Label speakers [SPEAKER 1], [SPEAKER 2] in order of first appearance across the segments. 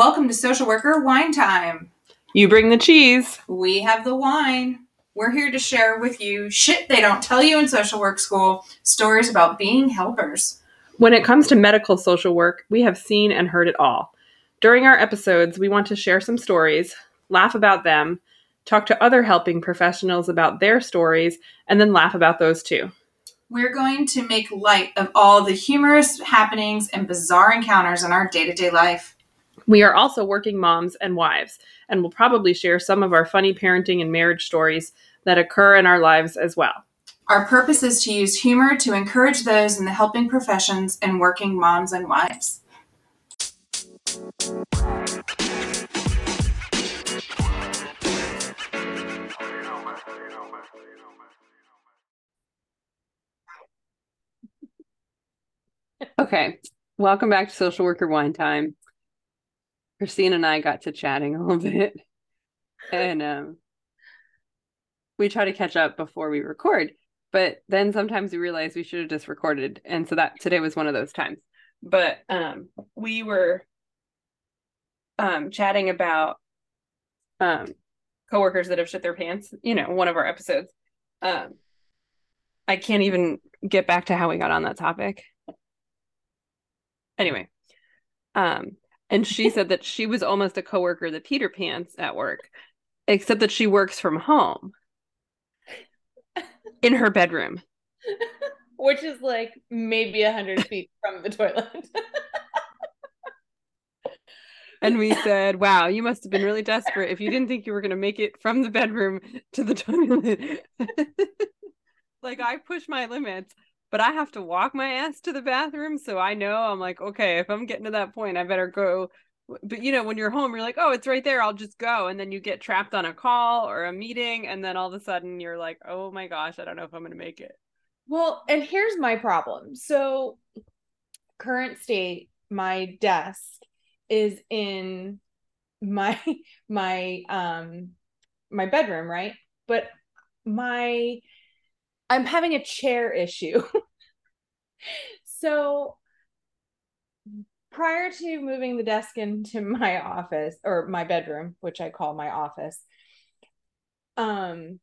[SPEAKER 1] Welcome to Social Worker Wine Time.
[SPEAKER 2] You bring the cheese.
[SPEAKER 1] We have the wine. We're here to share with you shit they don't tell you in social work school, stories about being helpers.
[SPEAKER 2] When it comes to medical social work, we have seen and heard it all. During our episodes, we want to share some stories, laugh about them, talk to other helping professionals about their stories, and then laugh about those too.
[SPEAKER 1] We're going to make light of all the humorous happenings and bizarre encounters in our day to day life.
[SPEAKER 2] We are also working moms and wives, and will probably share some of our funny parenting and marriage stories that occur in our lives as well.
[SPEAKER 1] Our purpose is to use humor to encourage those in the helping professions and working moms and wives.
[SPEAKER 2] Okay, welcome back to Social Worker Wine Time. Christina and I got to chatting a little bit, and um, we try to catch up before we record. But then sometimes we realize we should have just recorded, and so that today was one of those times. But um, we were um, chatting about um, coworkers that have shit their pants. You know, one of our episodes. Um, I can't even get back to how we got on that topic. Anyway, um, and she said that she was almost a coworker that Peter Pants at work, except that she works from home in her bedroom.
[SPEAKER 3] Which is like maybe a hundred feet from the toilet.
[SPEAKER 2] And we said, Wow, you must have been really desperate if you didn't think you were going to make it from the bedroom to the toilet. like, I push my limits, but I have to walk my ass to the bathroom. So I know I'm like, okay, if I'm getting to that point, I better go. But you know, when you're home, you're like, oh, it's right there. I'll just go. And then you get trapped on a call or a meeting. And then all of a sudden you're like, oh my gosh, I don't know if I'm going to make it.
[SPEAKER 3] well, and here's my problem. So, current state, my desk is in my my um my bedroom, right? But my I'm having a chair issue. so prior to moving the desk into my office or my bedroom, which I call my office, um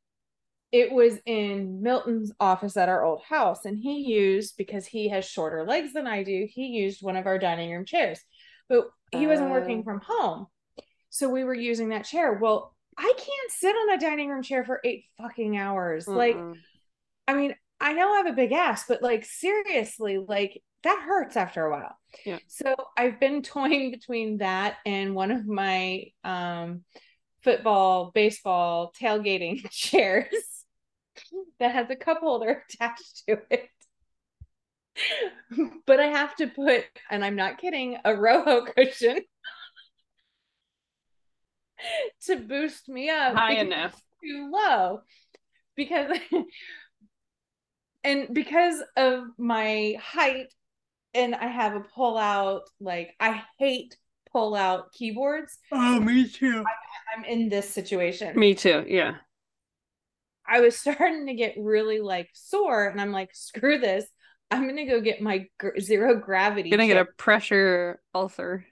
[SPEAKER 3] it was in Milton's office at our old house and he used because he has shorter legs than I do, he used one of our dining room chairs. But he wasn't working
[SPEAKER 2] Oh.
[SPEAKER 3] from home. So we were using that chair. Well, I can't sit on a dining room chair for 8 fucking hours. Like
[SPEAKER 2] Mm-mm.
[SPEAKER 3] I mean, I know I have a big ass, but like seriously, like that hurts after a while.
[SPEAKER 2] Yeah.
[SPEAKER 3] So I've been toying between that and one of my um football, baseball tailgating chairs that has a cup holder attached to it. But I have to put, and I'm not kidding, a Roho cushion to boost me up
[SPEAKER 2] high enough.
[SPEAKER 3] too low because and because of my height and I have a pull out like I hate pull out keyboards.
[SPEAKER 2] Oh, me too.
[SPEAKER 3] I'm in this situation.
[SPEAKER 2] Me too. Yeah.
[SPEAKER 3] I was starting to get really like sore and I'm like screw this. I'm going to go get my gr- zero gravity
[SPEAKER 2] Gonna get a pressure ulcer.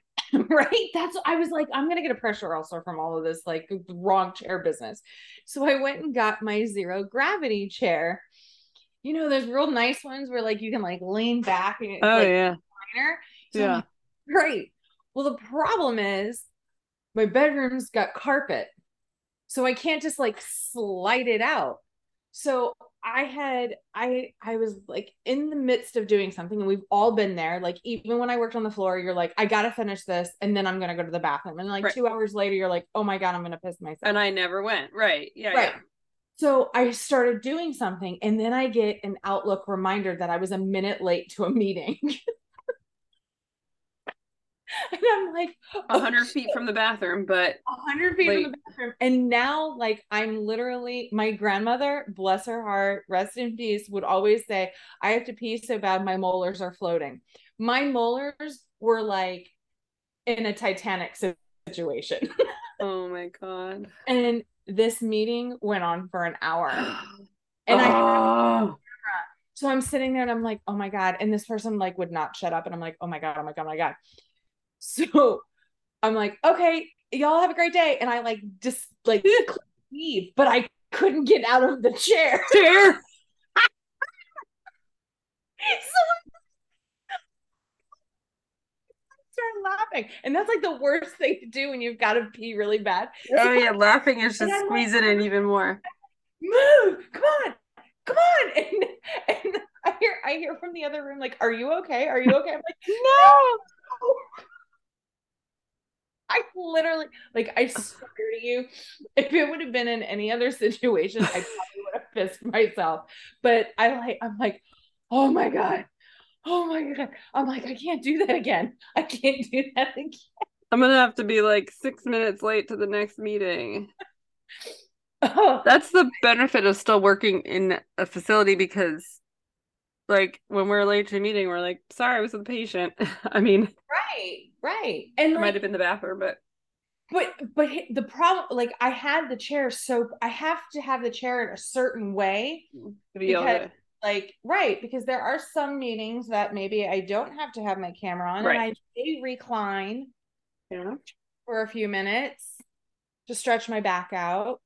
[SPEAKER 3] right that's i was like i'm gonna get a pressure ulcer from all of this like wrong chair business so i went and got my zero gravity chair you know those real nice ones where like you can like lean back and it's
[SPEAKER 2] Oh,
[SPEAKER 3] like
[SPEAKER 2] yeah.
[SPEAKER 3] recliner. So
[SPEAKER 2] Yeah.
[SPEAKER 3] like, great well the problem is my bedroom's got carpet so i can't just like slide it out so i had i i was like in the midst of doing something and we've all been there like even when i worked on the floor you're like i gotta finish this and then i'm gonna go to the bathroom and like
[SPEAKER 2] Right.
[SPEAKER 3] two hours later you're like oh my god i'm gonna piss myself
[SPEAKER 2] And I never went. Right. Yeah.
[SPEAKER 3] Right.
[SPEAKER 2] Yeah.
[SPEAKER 3] So I started doing something, and then I get an Outlook reminder that I was a minute late to a meeting. and I'm like,
[SPEAKER 2] A oh, hundred feet from the bathroom, but
[SPEAKER 3] a hundred feet from the bathroom. And now, like, I'm literally my grandmother, bless her heart, rest in peace, would always say, I have to pee so bad my molars are floating. My molars were like in a Titanic situation.
[SPEAKER 2] oh my god.
[SPEAKER 3] and this meeting went on for an hour. And I
[SPEAKER 2] oh.
[SPEAKER 3] So I'm sitting there and I'm like, oh my God. And this person like would not shut up. And I'm like, oh my God, oh my God, oh my God. So I'm like, okay, y'all have a great day. And I like just like leave, but I couldn't get out of the chair.
[SPEAKER 2] Chair.
[SPEAKER 3] so start laughing. And that's like the worst thing to do when you've got to pee really bad.
[SPEAKER 2] Oh yeah, laughing is just
[SPEAKER 3] I'm
[SPEAKER 2] squeeze it in even more.
[SPEAKER 3] Move, come on, come on. And and I hear I hear from the other room, like, are you okay? Are you okay? I'm like, no. I literally like I swear to you, if it would have been in any other situation, I probably would have pissed myself. But I like I'm like, oh my god. Oh my god. I'm like, I can't do that again. I can't do that again.
[SPEAKER 2] I'm gonna have to be like six minutes late to the next meeting.
[SPEAKER 3] Oh,
[SPEAKER 2] That's the benefit of still working in a facility because, like, when we're late to a meeting, we're like, "Sorry, I was with a patient." I mean,
[SPEAKER 3] right, right. And
[SPEAKER 2] it
[SPEAKER 3] like,
[SPEAKER 2] might have been the bathroom, but
[SPEAKER 3] but but the problem like I had the chair so I have to have the chair in a certain way.
[SPEAKER 2] to be able
[SPEAKER 3] Because- Like, right, because there are some meetings that maybe I don't have to have my camera on
[SPEAKER 2] Right.
[SPEAKER 3] and I may recline
[SPEAKER 2] know,
[SPEAKER 3] for a few minutes to stretch my back out.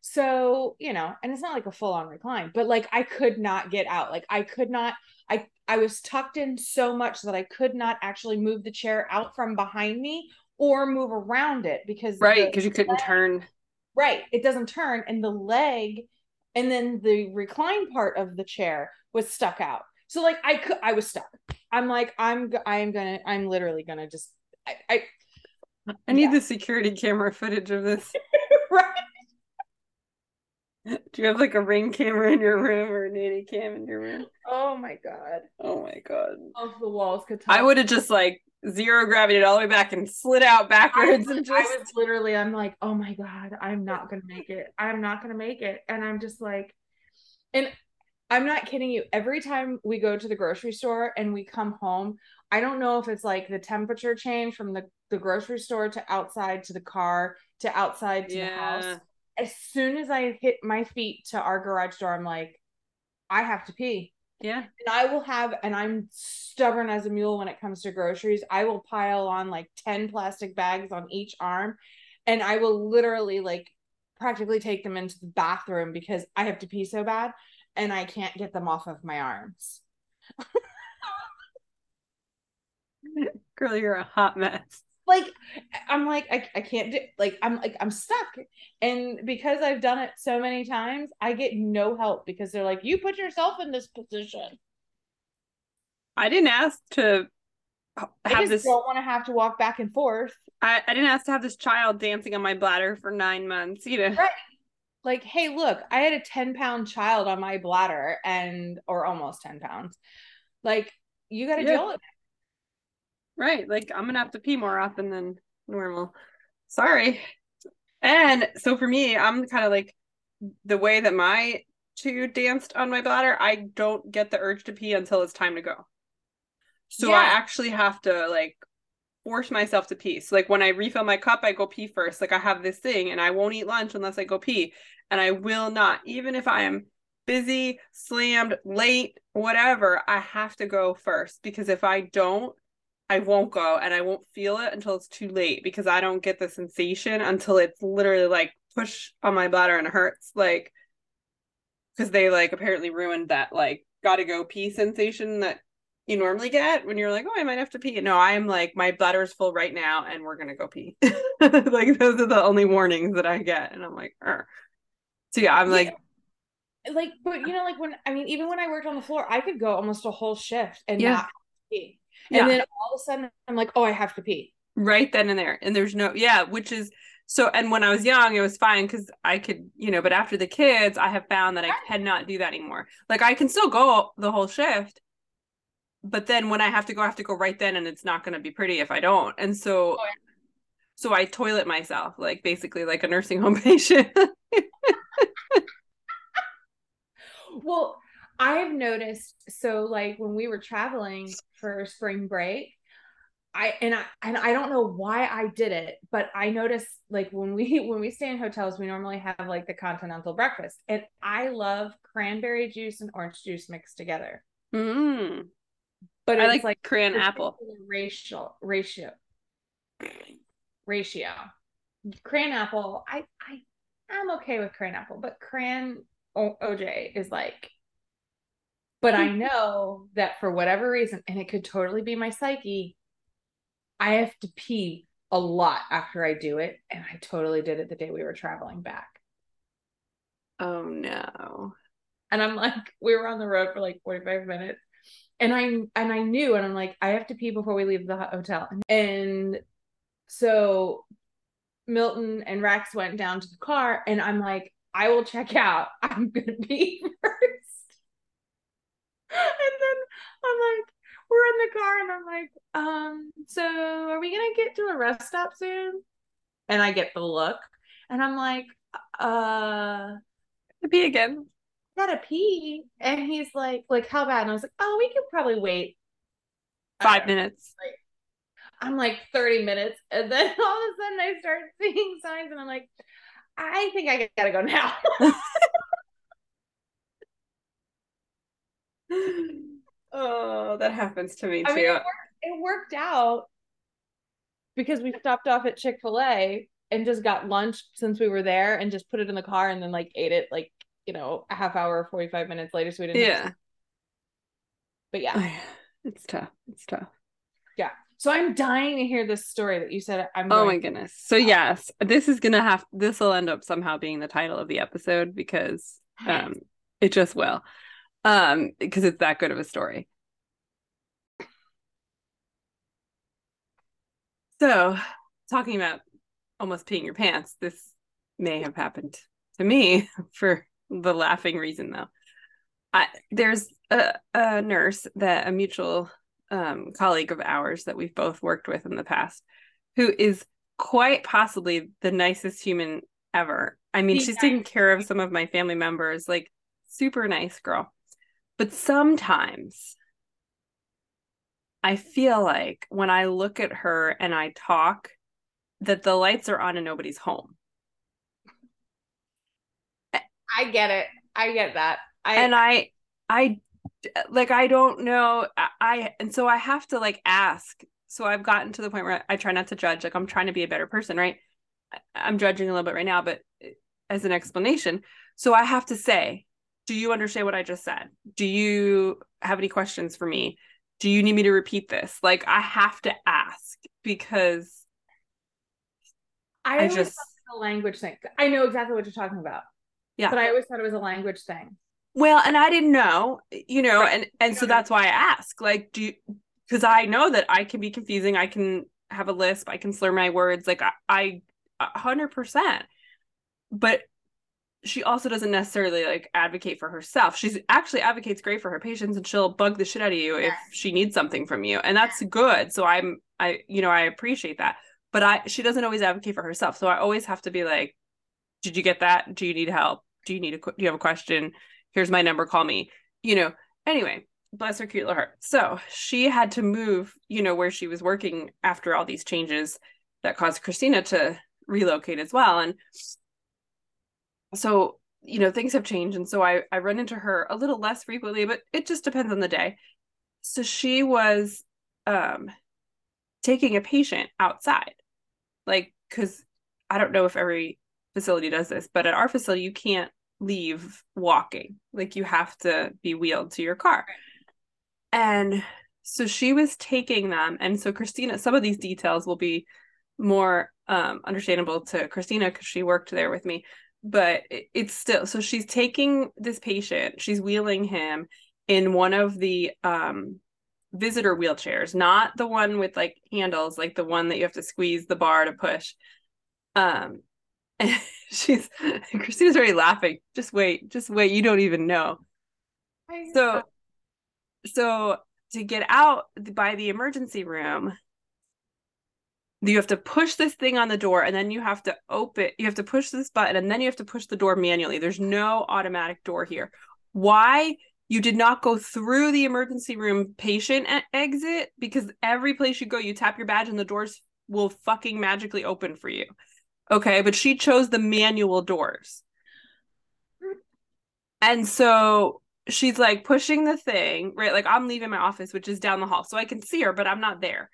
[SPEAKER 3] So, you know, and it's not like a full on recline, but like I could not get out. Like I could not I I was tucked in so much that I could not actually move the chair out from behind me or move around it because
[SPEAKER 2] right? Because you couldn't turn.
[SPEAKER 3] right, it doesn't turn and the leg and then the recline part of the chair was stuck out. So like I could I was stuck. I'm like I'm I'm to I'm literally going to just I, I
[SPEAKER 2] I need
[SPEAKER 3] Yeah.
[SPEAKER 2] the security camera footage of this.
[SPEAKER 3] right
[SPEAKER 2] Do you have like a ring camera in your room or a nanny cam in your room?
[SPEAKER 3] Oh my god.
[SPEAKER 2] Oh my god!
[SPEAKER 3] Of the walls could talk.
[SPEAKER 2] I would have just like zero gravity all the way back and slid out
[SPEAKER 3] I,
[SPEAKER 2] backwards and
[SPEAKER 3] I was literally, I'm like, oh my God, I'm not gonna make it. I'm not gonna make it. And I'm just like, and I'm not kidding you. Every time we go to the grocery store and we come home, I don't know if it's like the temperature change from the, the grocery store to outside to the car to outside to the house. As soon as I hit my feet to our garage door, I'm like, I have to pee.
[SPEAKER 2] Yeah.
[SPEAKER 3] and I will have, and I'm stubborn as a mule when it comes to groceries. I will pile on like 10 plastic bags on each arm, and I will literally like practically take them into the bathroom because I have to pee so bad and I can't get them off of my arms.
[SPEAKER 2] Girl, you're a hot mess.
[SPEAKER 3] Like, I'm like, I, I can't do like, I'm like, I'm stuck. And because I've done it so many times, I get no help because they're like, you put yourself in this position.
[SPEAKER 2] I didn't ask to
[SPEAKER 3] I
[SPEAKER 2] have
[SPEAKER 3] just
[SPEAKER 2] this.
[SPEAKER 3] don't want to have to walk back and forth.
[SPEAKER 2] I, I didn't ask to have this child dancing on my bladder for nine months. You know.
[SPEAKER 3] Right. like hey look i had a 10 pound child on my bladder and or almost 10 pounds like you got to
[SPEAKER 2] Yeah.
[SPEAKER 3] deal with it
[SPEAKER 2] Right. Like I'm gonna have to pee more often than normal. Sorry. And so for me, I'm kind of like the way that my two danced on my bladder, I don't get the urge to pee until it's time to go. So I actually have to like force myself to pee. So like when I refill my cup, I go pee first. Like I have this thing and I won't eat lunch unless I go pee. And I will not, even if I am busy, slammed, late, whatever, I have to go first because if I don't, I won't go and I won't feel it until it's too late because I don't get the sensation until it's literally like push on my bladder and it hurts. Like, because they like apparently ruined that like gotta go pee sensation that you normally get when you're like, oh, I might have to pee. No, I am like, my bladder's full right now and we're gonna go pee. like, those are the only warnings that I get. And I'm like, "Arr." so yeah, I'm
[SPEAKER 3] Yeah.
[SPEAKER 2] like,
[SPEAKER 3] like but you know like when i mean even when i worked on the floor i could go almost a whole shift and
[SPEAKER 2] Yeah.
[SPEAKER 3] not pee and
[SPEAKER 2] Yeah.
[SPEAKER 3] then all of a sudden i'm like oh i have to pee.
[SPEAKER 2] Right then and there. And there's no yeah which is so and when i was young it was fine because i could you know but after the kids i have found that i cannot do that anymore. Like i can still go the whole shift but then when i have to go i have to go right then and it's not going to be pretty if i don't. And so
[SPEAKER 3] Oh, yeah.
[SPEAKER 2] so i toilet myself like basically like a nursing home patient.
[SPEAKER 3] Well i've noticed so like when we were traveling for spring break I and I and I don't know why I did it, but I noticed like when we when we stay in hotels, we normally have like the continental breakfast, and I love cranberry juice and orange juice mixed together.
[SPEAKER 2] mm.
[SPEAKER 3] But
[SPEAKER 2] i like,
[SPEAKER 3] like
[SPEAKER 2] crayon
[SPEAKER 3] the
[SPEAKER 2] apple
[SPEAKER 3] ratio ratio. ratio. Cran apple, I I I'm okay with cran apple, but cran o- OJ is like. But I know that for whatever reason, and it could totally be my psyche, I have to pee a lot after I do it, and I totally did it the day we were traveling back.
[SPEAKER 2] Oh no.
[SPEAKER 3] And I'm like, we were on the road for like 45 minutes. And I and I knew, and I'm like, I have to pee before we leave the hotel. And so Milton and Rex went down to the car, and I'm like, I will check out. I'm gonna pee first. And then I'm like, we're in the car, and I'm like, um, so are we gonna get to a rest stop soon? And I get the look, and I'm like, uh,
[SPEAKER 2] Pee again.
[SPEAKER 3] gotta pee. And he's like, like, how bad? And I was like, oh, we could probably wait.
[SPEAKER 2] Five minutes.
[SPEAKER 3] I'm like 30 minutes. And then all of a sudden I start seeing signs and I'm like, I think I gotta go now.
[SPEAKER 2] oh, that happens to me too.
[SPEAKER 3] I mean, it worked, it worked out because we stopped off at Chick fil A and just got lunch since we were there and just put it in the car and then like ate it like, you know, a half hour, 45 minutes later. So we didn't.
[SPEAKER 2] yeah.
[SPEAKER 3] But yeah.
[SPEAKER 2] It's tough. It's tough. Yeah.
[SPEAKER 3] So I'm dying to hear this story that you said I'm
[SPEAKER 2] Oh my goodness. So yes, this is gonna have this will end up somehow being the title of the episode because um it just will. Um because it's that good of a story. So talking about almost peeing your pants, this may have happened to me for the laughing reason though. I there's a, a nurse that a mutual um, colleague of ours that we've both worked with in the past who is quite possibly the nicest human ever. I mean, she's taken care of some of my family members, like super nice girl. But sometimes I feel like when I look at her and I talk, that the lights are on and nobody's home.
[SPEAKER 3] I get it. I get that. I
[SPEAKER 2] and I, I, like, I don't know. I, I, and so I have to like ask. So I've gotten to the point where I try not to judge. Like, I'm trying to be a better person, right? I'm judging a little bit right now, but uh, as an explanation. So I have to say, do you understand what I just said? Do you have any questions for me? Do you need me to repeat this? Like, I have to ask because
[SPEAKER 3] I,
[SPEAKER 2] I just-
[SPEAKER 3] thought it was a language thing. I know exactly what you're talking about.
[SPEAKER 2] Yeah.
[SPEAKER 3] But I always thought it was a language thing.
[SPEAKER 2] Well, and I didn't know, you know,
[SPEAKER 3] Right.
[SPEAKER 2] and and so that's why I ask. Like, do you because I know that I can be confusing. I can have a lisp. I can slur my words. Like I, hundred percent. But she also doesn't necessarily like advocate for herself. She's actually advocates great for her patients, and she'll bug the shit out of you if she needs something from you, and that's good. So I'm, I, you know, I appreciate that. But I, she doesn't always advocate for herself. So I always have to be like, did you get that? Do you need help? Do you need a, do you have a question? here's my number call me you know anyway bless her cute little heart so she had to move you know where she was working after all these changes that caused christina to relocate as well and so you know things have changed and so i i run into her a little less frequently but it just depends on the day so she was um taking a patient outside like because i don't know if every facility does this but at our facility you can't leave walking. Like you have to be wheeled to your car. And so she was taking them. And so Christina, some of these details will be more um, understandable to Christina because she worked there with me. But it's still so she's taking this patient, she's wheeling him in one of the um, visitor wheelchairs, not the one with like handles, like the one that you have to squeeze the bar to push. Um, and she's Christina's already laughing. Just wait, just wait. You don't even know. So, so to get out by the emergency room, you have to push this thing on the door, and then you have to open. You have to push this button, and then you have to push the door manually. There's no automatic door here. Why? You did not go through the emergency room patient exit because every place you go, you tap your badge and the doors will fucking magically open for you. Okay, but she chose the manual doors. And so she's like pushing the thing, right? Like I'm leaving my office, which is down the hall. So I can see her, but I'm not there.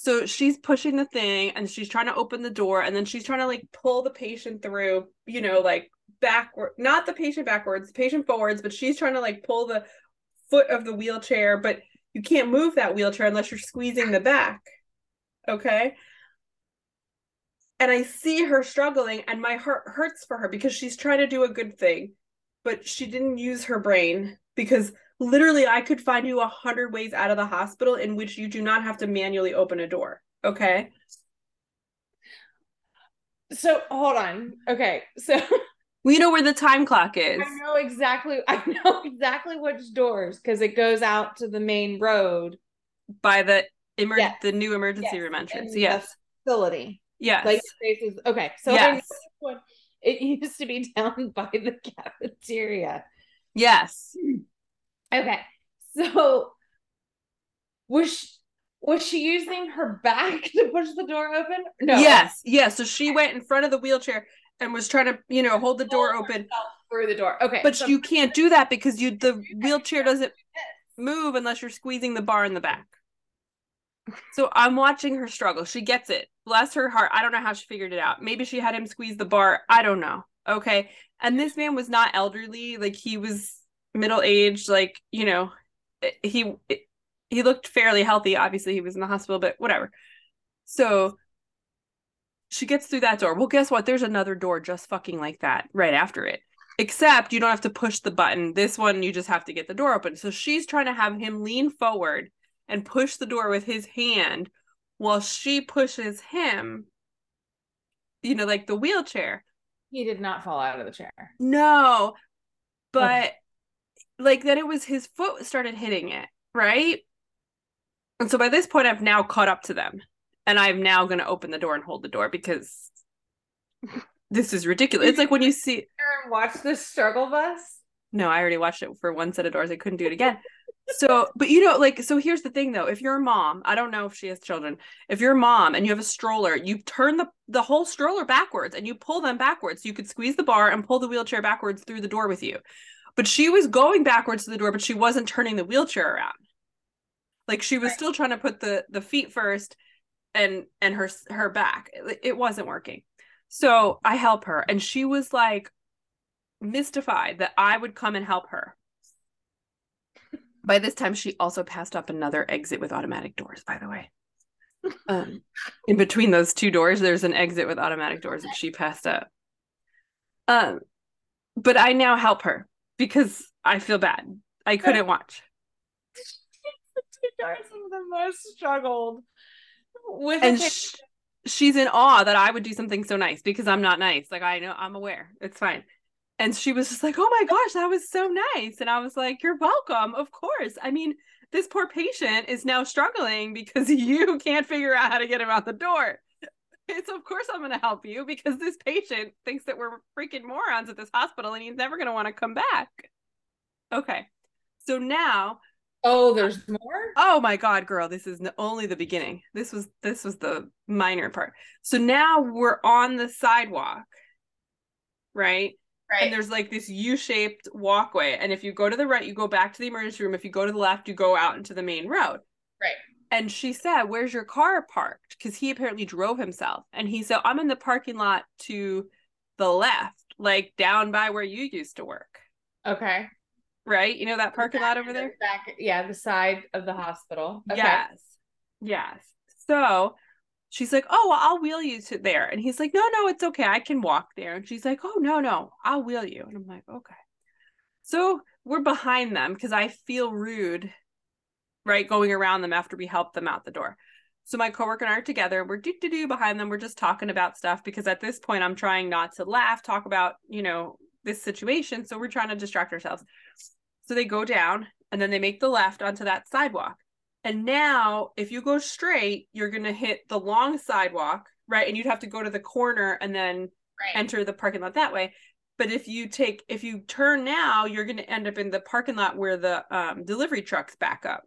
[SPEAKER 2] So she's pushing the thing and she's trying to open the door and then she's trying to like pull the patient through, you know, like backward, not the patient backwards, the patient forwards, but she's trying to like pull the foot of the wheelchair, but you can't move that wheelchair unless you're squeezing the back. Okay. And I see her struggling and my heart hurts for her because she's trying to do a good thing, but she didn't use her brain because literally I could find you a hundred ways out of the hospital in which you do not have to manually open a door. Okay.
[SPEAKER 3] So hold on. Okay. So
[SPEAKER 2] We know where the time clock is.
[SPEAKER 3] I know exactly I know exactly which doors because it goes out to the main road
[SPEAKER 2] By the emer-
[SPEAKER 3] Yes.
[SPEAKER 2] the new emergency
[SPEAKER 3] Yes.
[SPEAKER 2] room entrance. Yes.
[SPEAKER 3] facility.
[SPEAKER 2] Yes.
[SPEAKER 3] Like spaces. Okay. So
[SPEAKER 2] Yes.
[SPEAKER 3] it used to be down by the cafeteria.
[SPEAKER 2] yes.
[SPEAKER 3] Okay. So was she, was she using her back to push the door open? No.
[SPEAKER 2] Yes. Yes. So she went in front of the wheelchair and was trying to, you know, hold the door open.
[SPEAKER 3] through the door. Okay.
[SPEAKER 2] But
[SPEAKER 3] so-
[SPEAKER 2] you can't do that because you the wheelchair doesn't move unless you're squeezing the bar in the back. So I'm watching her struggle. She gets it. Bless her heart. I don't know how she figured it out. Maybe she had him squeeze the bar. I don't know. Okay. And this man was not elderly. Like he was middle aged. Like, you know, he he looked fairly healthy. Obviously, he was in the hospital, but whatever. So she gets through that door. Well, guess what? There's another door just fucking like that right after it. Except you don't have to push the button. This one, you just have to get the door open. So she's trying to have him lean forward and push the door with his hand while she pushes him, you know, like the wheelchair.
[SPEAKER 3] he did not fall out of the chair.
[SPEAKER 2] No, but like then it was his foot started hitting it, right? And so by this point, I've now caught up to them, and I'm now going to open the door and hold the door because this is ridiculous. It's like when you see.
[SPEAKER 3] Aaron, watch the struggle bus.
[SPEAKER 2] No, I already watched it for one set of doors. I couldn't do it again. So, but you know, like, so here's the thing though. If you're a mom, I don't know if she has children. If you're a mom and you have a stroller, you turn the the whole stroller backwards and you pull them backwards. You could squeeze the bar and pull the wheelchair backwards through the door with you. But she was going backwards to the door, but she wasn't turning the wheelchair around. Like she was
[SPEAKER 3] Right.
[SPEAKER 2] still trying to put the the feet first and and her her back. It, it wasn't working. So I help her and she was like mystified that I would come and help her. By this time, she also passed up another exit with automatic doors, by the way. Um, in between those two doors, there's an exit with automatic doors that she passed up. Um, but I now help her because I feel bad. I couldn't watch.
[SPEAKER 3] two doors are the most struggled with
[SPEAKER 2] And sh- she's in awe that I would do something so nice because I'm not nice. Like, I know I'm aware. It's fine. And she was just like, oh my gosh, that was so nice. And I was like, you're welcome. Of course. I mean, this poor patient is now struggling because you can't figure out how to get him out the door. It's of course I'm going to help you because this patient thinks that we're freaking morons at this hospital and he's never going to want to come back. Okay. So now,
[SPEAKER 3] Oh, there's more?
[SPEAKER 2] oh my god, girl, this is only the beginning. This was this was the minor part. So now we're on the sidewalk. Right? Right? and there's like this U-shaped walkway. And if you go to the right, you go back to the emergency room. If you go to the left, you go out into the main road.
[SPEAKER 3] Right.
[SPEAKER 2] And she said, "Where's your car parked?" Because he apparently drove himself. And he said, "I'm in the parking lot to the left, like down by where you used to work."
[SPEAKER 3] Okay.
[SPEAKER 2] Right? You know that parking lot over
[SPEAKER 3] The
[SPEAKER 2] there?
[SPEAKER 3] Back, yeah, the side of the hospital. Okay.
[SPEAKER 2] Yes. Yes. So she's like, Oh, well, I'll wheel you to there. And he's like, No, no, it's okay. I can walk there. And she's like, Oh, no, no, I'll wheel you. And I'm like, Okay. So we're behind them because I feel rude, right? Going around them after we help them out the door. So my coworker and I are together. We're do do do behind them. We're just talking about stuff because at this point I'm trying not to laugh, talk about, you know, this situation. So we're trying to distract ourselves. So they go down and then they make the left onto that sidewalk. And now, if you go straight, you're going to hit the long sidewalk, right? And you'd have to go to the corner and then
[SPEAKER 3] Right.
[SPEAKER 2] enter the parking lot that way. But if you take, if you turn now, you're going to end up in the parking lot where the um, delivery trucks back up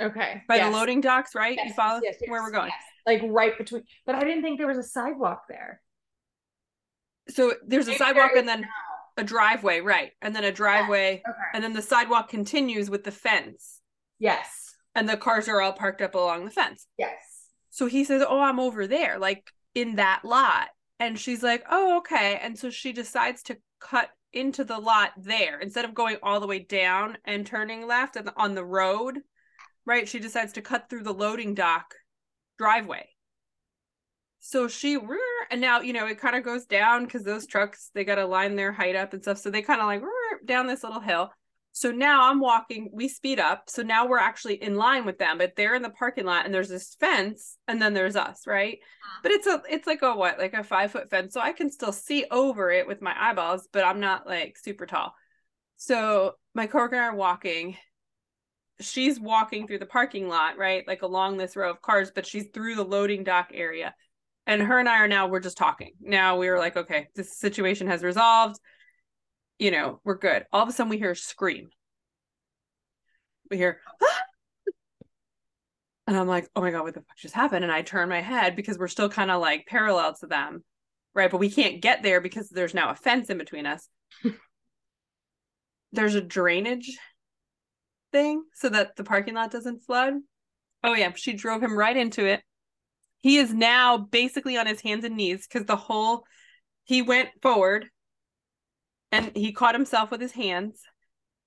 [SPEAKER 3] Okay.
[SPEAKER 2] by
[SPEAKER 3] Yes.
[SPEAKER 2] the loading docks, right?
[SPEAKER 3] Yes,
[SPEAKER 2] you follow
[SPEAKER 3] yes, yes,
[SPEAKER 2] where we're going.
[SPEAKER 3] yes. Like right between, but I didn't think there was a sidewalk there.
[SPEAKER 2] So there's a
[SPEAKER 3] Maybe
[SPEAKER 2] sidewalk
[SPEAKER 3] there
[SPEAKER 2] and then a driveway, right? And then a driveway,
[SPEAKER 3] Okay.
[SPEAKER 2] and then the sidewalk continues with the fence.
[SPEAKER 3] Yes.
[SPEAKER 2] and the cars are all parked up along the fence.
[SPEAKER 3] Yes.
[SPEAKER 2] So he says, Oh, I'm over there, like in that lot. And she's like, Oh, okay. And so she decides to cut into the lot there instead of going all the way down and turning left and on the road, right? She decides to cut through the loading dock driveway. So she and now you know it kind of goes down because those trucks they got to line their height up and stuff. So they kind of like down this little hill. So now I'm walking, we speed up. So now we're actually in line with them, but they're in the parking lot and there's this fence and then there's us, right? Uh-huh. But it's a it's like a what, like a five foot fence. So I can still see over it with my eyeballs, but I'm not like super tall. So my coworker and I are walking. She's walking through the parking lot, right? Like along this row of cars, but she's through the loading dock area. And her and I are now, we're just talking. Now we are like, okay, this situation has resolved you know, we're good. All of a sudden we hear a scream. We hear, ah! and I'm like, oh my God, what the fuck just happened? And I turn my head because we're still kind of like parallel to them, right? But we can't get there because there's now a fence in between us. there's a drainage thing so that the parking lot doesn't flood. Oh, yeah. She drove him right into it. He is now basically on his hands and knees because the whole, he went forward and he caught himself with his hands.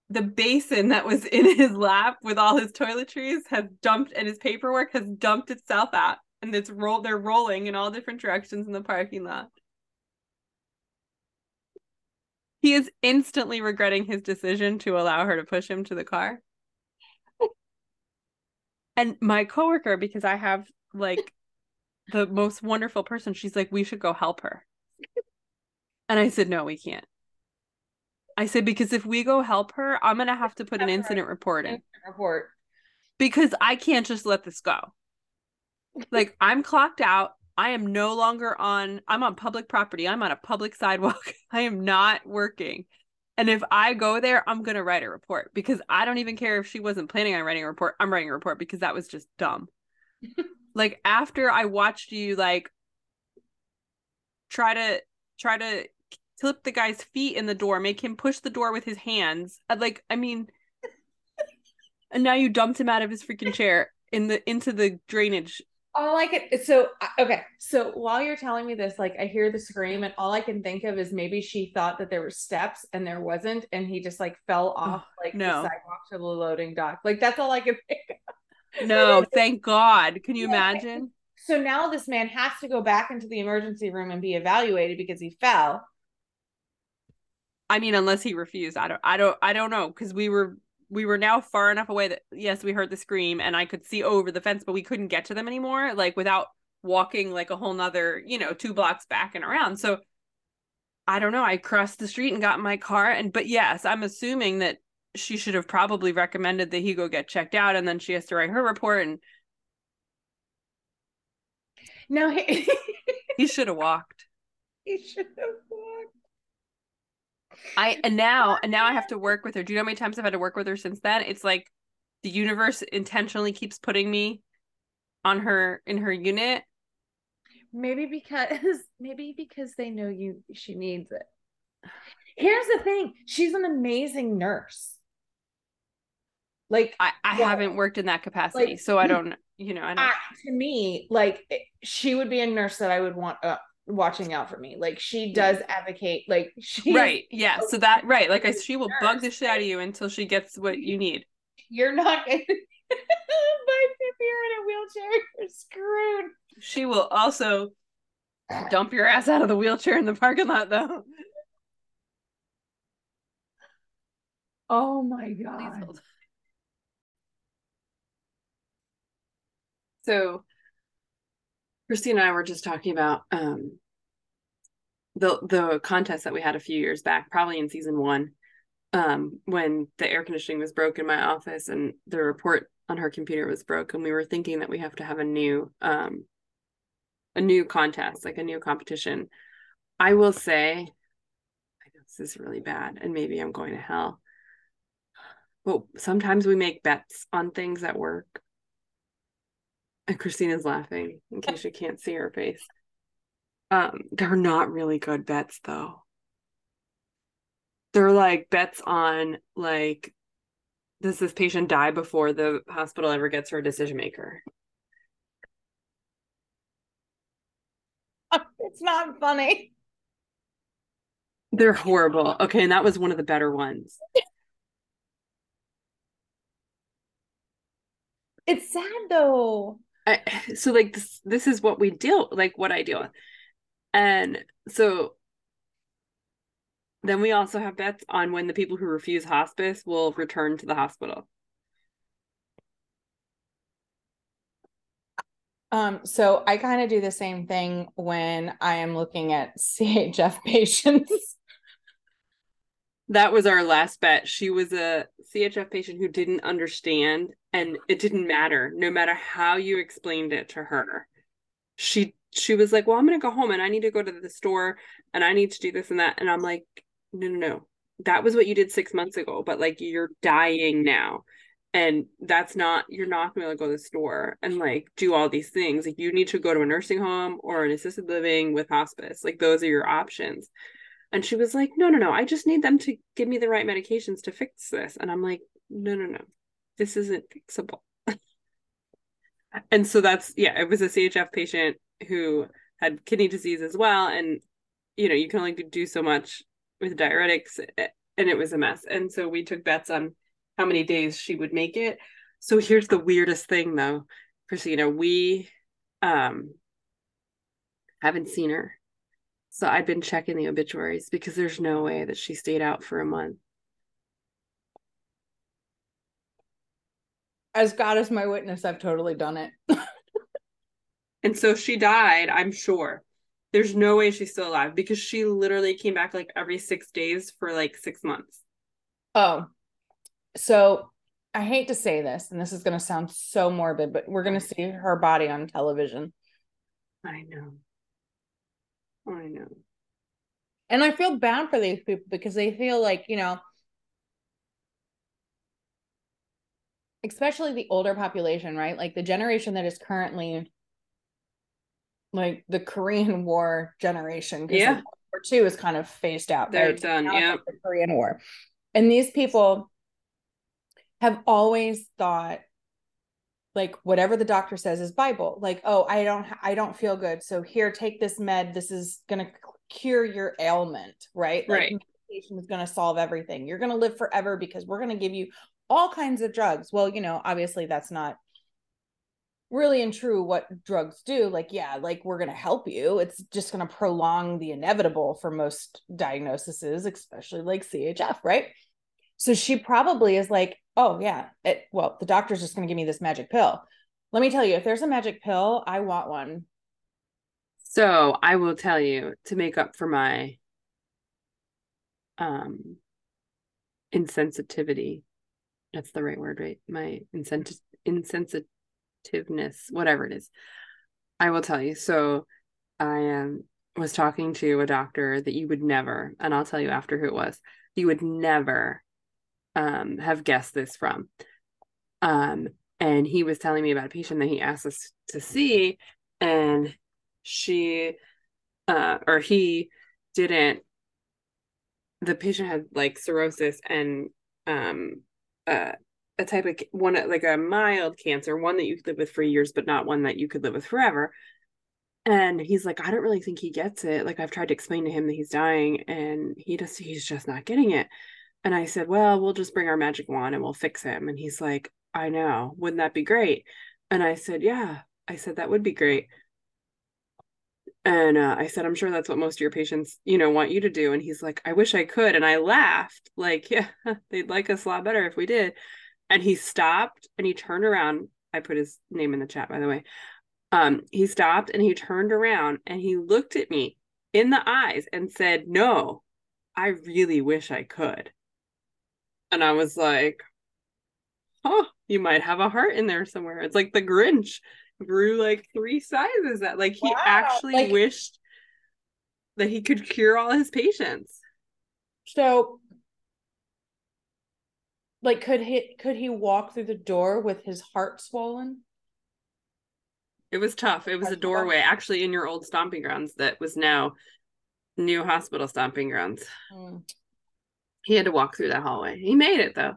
[SPEAKER 2] The basin that was in his lap with all his toiletries has dumped, and his paperwork has dumped itself out, and it's roll. They're rolling in all different directions in the parking lot. He is instantly regretting his decision to allow her to push him to the car. And my coworker, because I have like the most wonderful person, she's like, we should go help her. And I said, no, we can't. I said because if we go help her, I'm gonna have to put an incident report in.
[SPEAKER 3] Report.
[SPEAKER 2] Because I can't just let this go. Like I'm clocked out. I am no longer on I'm on public property. I'm on a public sidewalk. I am not working. And if I go there, I'm gonna write a report because I don't even care if she wasn't planning on writing a report. I'm writing a report because that was just dumb. like after I watched you like try to try to clip the guy's feet in the door, make him push the door with his hands. Uh, like, I mean, and now you dumped him out of his freaking chair in the into the drainage.
[SPEAKER 3] All I can so okay. So while you're telling me this, like I hear the scream, and all I can think of is maybe she thought that there were steps and there wasn't, and he just like fell off like
[SPEAKER 2] no.
[SPEAKER 3] the sidewalk to the loading dock. Like that's all I can think.
[SPEAKER 2] Of. No, thank God. Can you yeah. imagine?
[SPEAKER 3] So now this man has to go back into the emergency room and be evaluated because he fell.
[SPEAKER 2] I mean, unless he refused, I don't, I don't, I don't know because we were we were now far enough away that yes, we heard the scream and I could see over the fence, but we couldn't get to them anymore, like without walking like a whole nother, you know, two blocks back and around. So I don't know. I crossed the street and got in my car, and but yes, I'm assuming that she should have probably recommended that he go get checked out, and then she has to write her report. And
[SPEAKER 3] no, he,
[SPEAKER 2] he should have walked.
[SPEAKER 3] He should have walked.
[SPEAKER 2] I and now and now I have to work with her. Do you know how many times I've had to work with her since then? It's like the universe intentionally keeps putting me on her in her unit.
[SPEAKER 3] Maybe because maybe because they know you she needs it. Here's the thing, she's an amazing nurse. Like
[SPEAKER 2] I, I well, haven't worked in that capacity, like, so I don't, you know, I don't. Uh,
[SPEAKER 3] to me, like she would be a nurse that I would want uh, watching out for me. Like she does advocate. Like she
[SPEAKER 2] right, yeah. So that right, like I, she will nurse, bug the shit out of you until she gets what you need.
[SPEAKER 3] You're not. but if you're in a wheelchair, you're screwed.
[SPEAKER 2] She will also dump your ass out of the wheelchair in the parking lot, though.
[SPEAKER 3] Oh my god.
[SPEAKER 2] So Christina and I were just talking about um, the the contest that we had a few years back, probably in season one, um, when the air conditioning was broke in my office and the report on her computer was broken. We were thinking that we have to have a new um, a new contest, like a new competition. I will say, I know this is really bad, and maybe I'm going to hell. But sometimes we make bets on things at work. Christina's laughing in case you can't see her face. Um, they're not really good bets though. They're like bets on like does this patient die before the hospital ever gets her a decision maker?
[SPEAKER 3] It's not funny.
[SPEAKER 2] They're horrible. Okay, and that was one of the better ones.
[SPEAKER 3] It's sad though.
[SPEAKER 2] I, so like this this is what we deal like what I deal with. And so then we also have bets on when the people who refuse hospice will return to the hospital.
[SPEAKER 3] Um, so I kind of do the same thing when I am looking at CHF patients.
[SPEAKER 2] That was our last bet. She was a CHF patient who didn't understand, and it didn't matter. No matter how you explained it to her, she she was like, "Well, I'm gonna go home, and I need to go to the store, and I need to do this and that." And I'm like, "No, no, no. That was what you did six months ago, but like you're dying now, and that's not. You're not gonna go to the store and like do all these things. Like you need to go to a nursing home or an assisted living with hospice. Like those are your options." And she was like, no, no, no. I just need them to give me the right medications to fix this. And I'm like, no, no, no. This isn't fixable. and so that's, yeah, it was a CHF patient who had kidney disease as well. And, you know, you can only do so much with diuretics. And it was a mess. And so we took bets on how many days she would make it. So here's the weirdest thing, though, Christina. We um haven't seen her so I'd been checking the obituaries because there's no way that she stayed out for a month.
[SPEAKER 3] As God is my witness, I've totally done it.
[SPEAKER 2] and so she died, I'm sure. There's no way she's still alive because she literally came back like every six days for like six months.
[SPEAKER 3] Oh, so I hate to say this, and this is going to sound so morbid, but we're going to see her body on television.
[SPEAKER 2] I know. I know.
[SPEAKER 3] And I feel bad for these people because they feel like, you know, especially the older population, right? Like the generation that is currently like the Korean War generation.
[SPEAKER 2] Yeah.
[SPEAKER 3] War Two is kind of phased out.
[SPEAKER 2] They're right? done. Yeah.
[SPEAKER 3] The Korean War. And these people have always thought like whatever the doctor says is bible like oh i don't i don't feel good so here take this med this is going to cure your ailment right?
[SPEAKER 2] Like right.
[SPEAKER 3] medication is going to solve everything. You're going to live forever because we're going to give you all kinds of drugs. Well you know obviously that's not really and true what drugs do. Like yeah like we're going to help you. It's just going to prolong the inevitable for most diagnoses especially like chf right? So she probably is like oh yeah. It, well the doctor's just going to give me this magic pill. Let me tell you if there's a magic pill i want one.
[SPEAKER 2] So i will tell you to make up for my um insensitivity. That's the right word right? My insensitive insensitiveness whatever it is. I will tell you. So i um was talking to a doctor that you would never and i'll tell you after who it was you would never um, have guessed this from. Um, and he was telling me about a patient that he asked us to see, and she uh, or he didn't. The patient had like cirrhosis and um, uh, a type of one like a mild cancer, one that you could live with for years, but not one that you could live with forever. And he's like, I don't really think he gets it. Like I've tried to explain to him that he's dying, and he just he's just not getting it. And I said, Well, we'll just bring our magic wand and we'll fix him. And he's like, I know. Wouldn't that be great? And I said, Yeah. I said, That would be great. And uh, I said, I'm sure that's what most of your patients, you know, want you to do. And he's like, I wish I could. And I laughed, like, yeah, they'd like us a lot better if we did. And he stopped and he turned around. I put his name in the chat, by the way. Um, he stopped and he turned around and he looked at me in the eyes and said, No, I really wish I could. And I was like, oh, you might have a heart in there somewhere. It's like the Grinch grew like three sizes that like he wow. actually like, wished that he could cure all his patients.
[SPEAKER 3] So like could he could he walk through the door with his heart swollen?
[SPEAKER 2] It was tough. It was a doorway actually in your old stomping grounds that was now new hospital stomping grounds. Mm. He had to walk through that hallway. He made it though.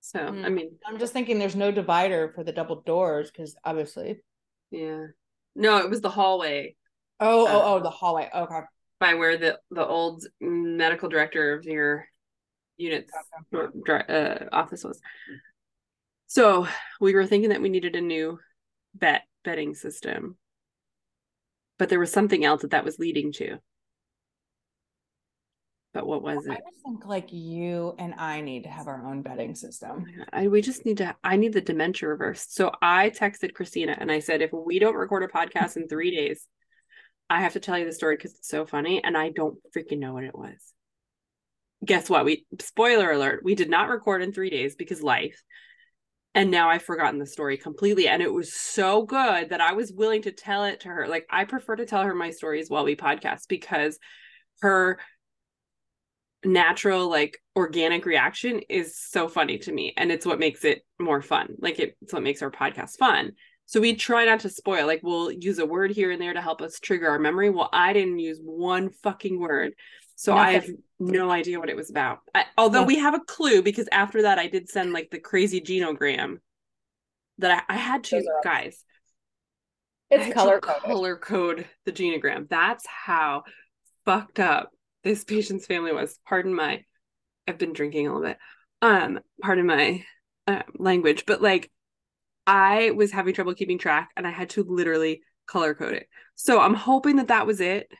[SPEAKER 2] So I
[SPEAKER 3] Mm.
[SPEAKER 2] mean,
[SPEAKER 3] I'm just thinking there's no divider for the double doors because obviously.
[SPEAKER 2] yeah. No, it was the hallway
[SPEAKER 3] Oh,
[SPEAKER 2] Uh,
[SPEAKER 3] oh, oh, the hallway. Okay.
[SPEAKER 2] by where the the old medical director of your unit's dri- uh, office was. So we were thinking that we needed a new bet betting system, but there was something else that that was leading to. But what was it?
[SPEAKER 3] I just think like you and I need to have our own betting system.
[SPEAKER 2] I, we just need to. I need the dementia reversed. So I texted Christina and I said, if we don't record a podcast in three days, I have to tell you the story because it's so funny, and I don't freaking know what it was. Guess what? We spoiler alert: we did not record in three days because life. And now I've forgotten the story completely. And it was so good that I was willing to tell it to her. Like, I prefer to tell her my stories while we podcast because her natural, like, organic reaction is so funny to me. And it's what makes it more fun. Like, it, it's what makes our podcast fun. So we try not to spoil. Like, we'll use a word here and there to help us trigger our memory. Well, I didn't use one fucking word. So I have no idea what it was about. I, although we have a clue because after that I did send like the crazy genogram that I, I had to guys.
[SPEAKER 3] It's color
[SPEAKER 2] color code the genogram. That's how fucked up this patient's family was. Pardon my, I've been drinking a little bit. Um, pardon my uh, language, but like I was having trouble keeping track, and I had to literally color code it. So I'm hoping that that was it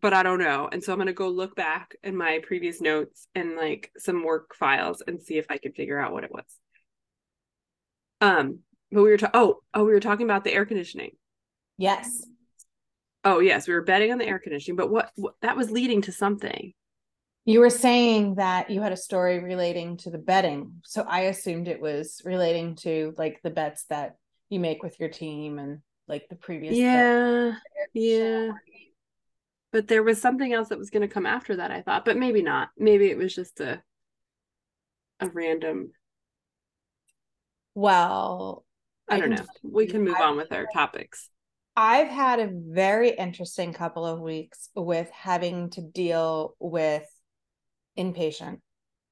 [SPEAKER 2] but I don't know. And so I'm going to go look back in my previous notes and like some work files and see if I can figure out what it was. Um, but we were ta- oh, oh, we were talking about the air conditioning.
[SPEAKER 3] Yes.
[SPEAKER 2] Oh, yes, we were betting on the air conditioning, but what, what that was leading to something.
[SPEAKER 3] You were saying that you had a story relating to the betting. So I assumed it was relating to like the bets that you make with your team and like the previous.
[SPEAKER 2] Yeah. Yeah. But there was something else that was going to come after that, I thought, but maybe not. Maybe it was just a a random
[SPEAKER 3] Well,
[SPEAKER 2] I don't know. We can move on with our topics.
[SPEAKER 3] I've had a very interesting couple of weeks with having to deal with inpatient.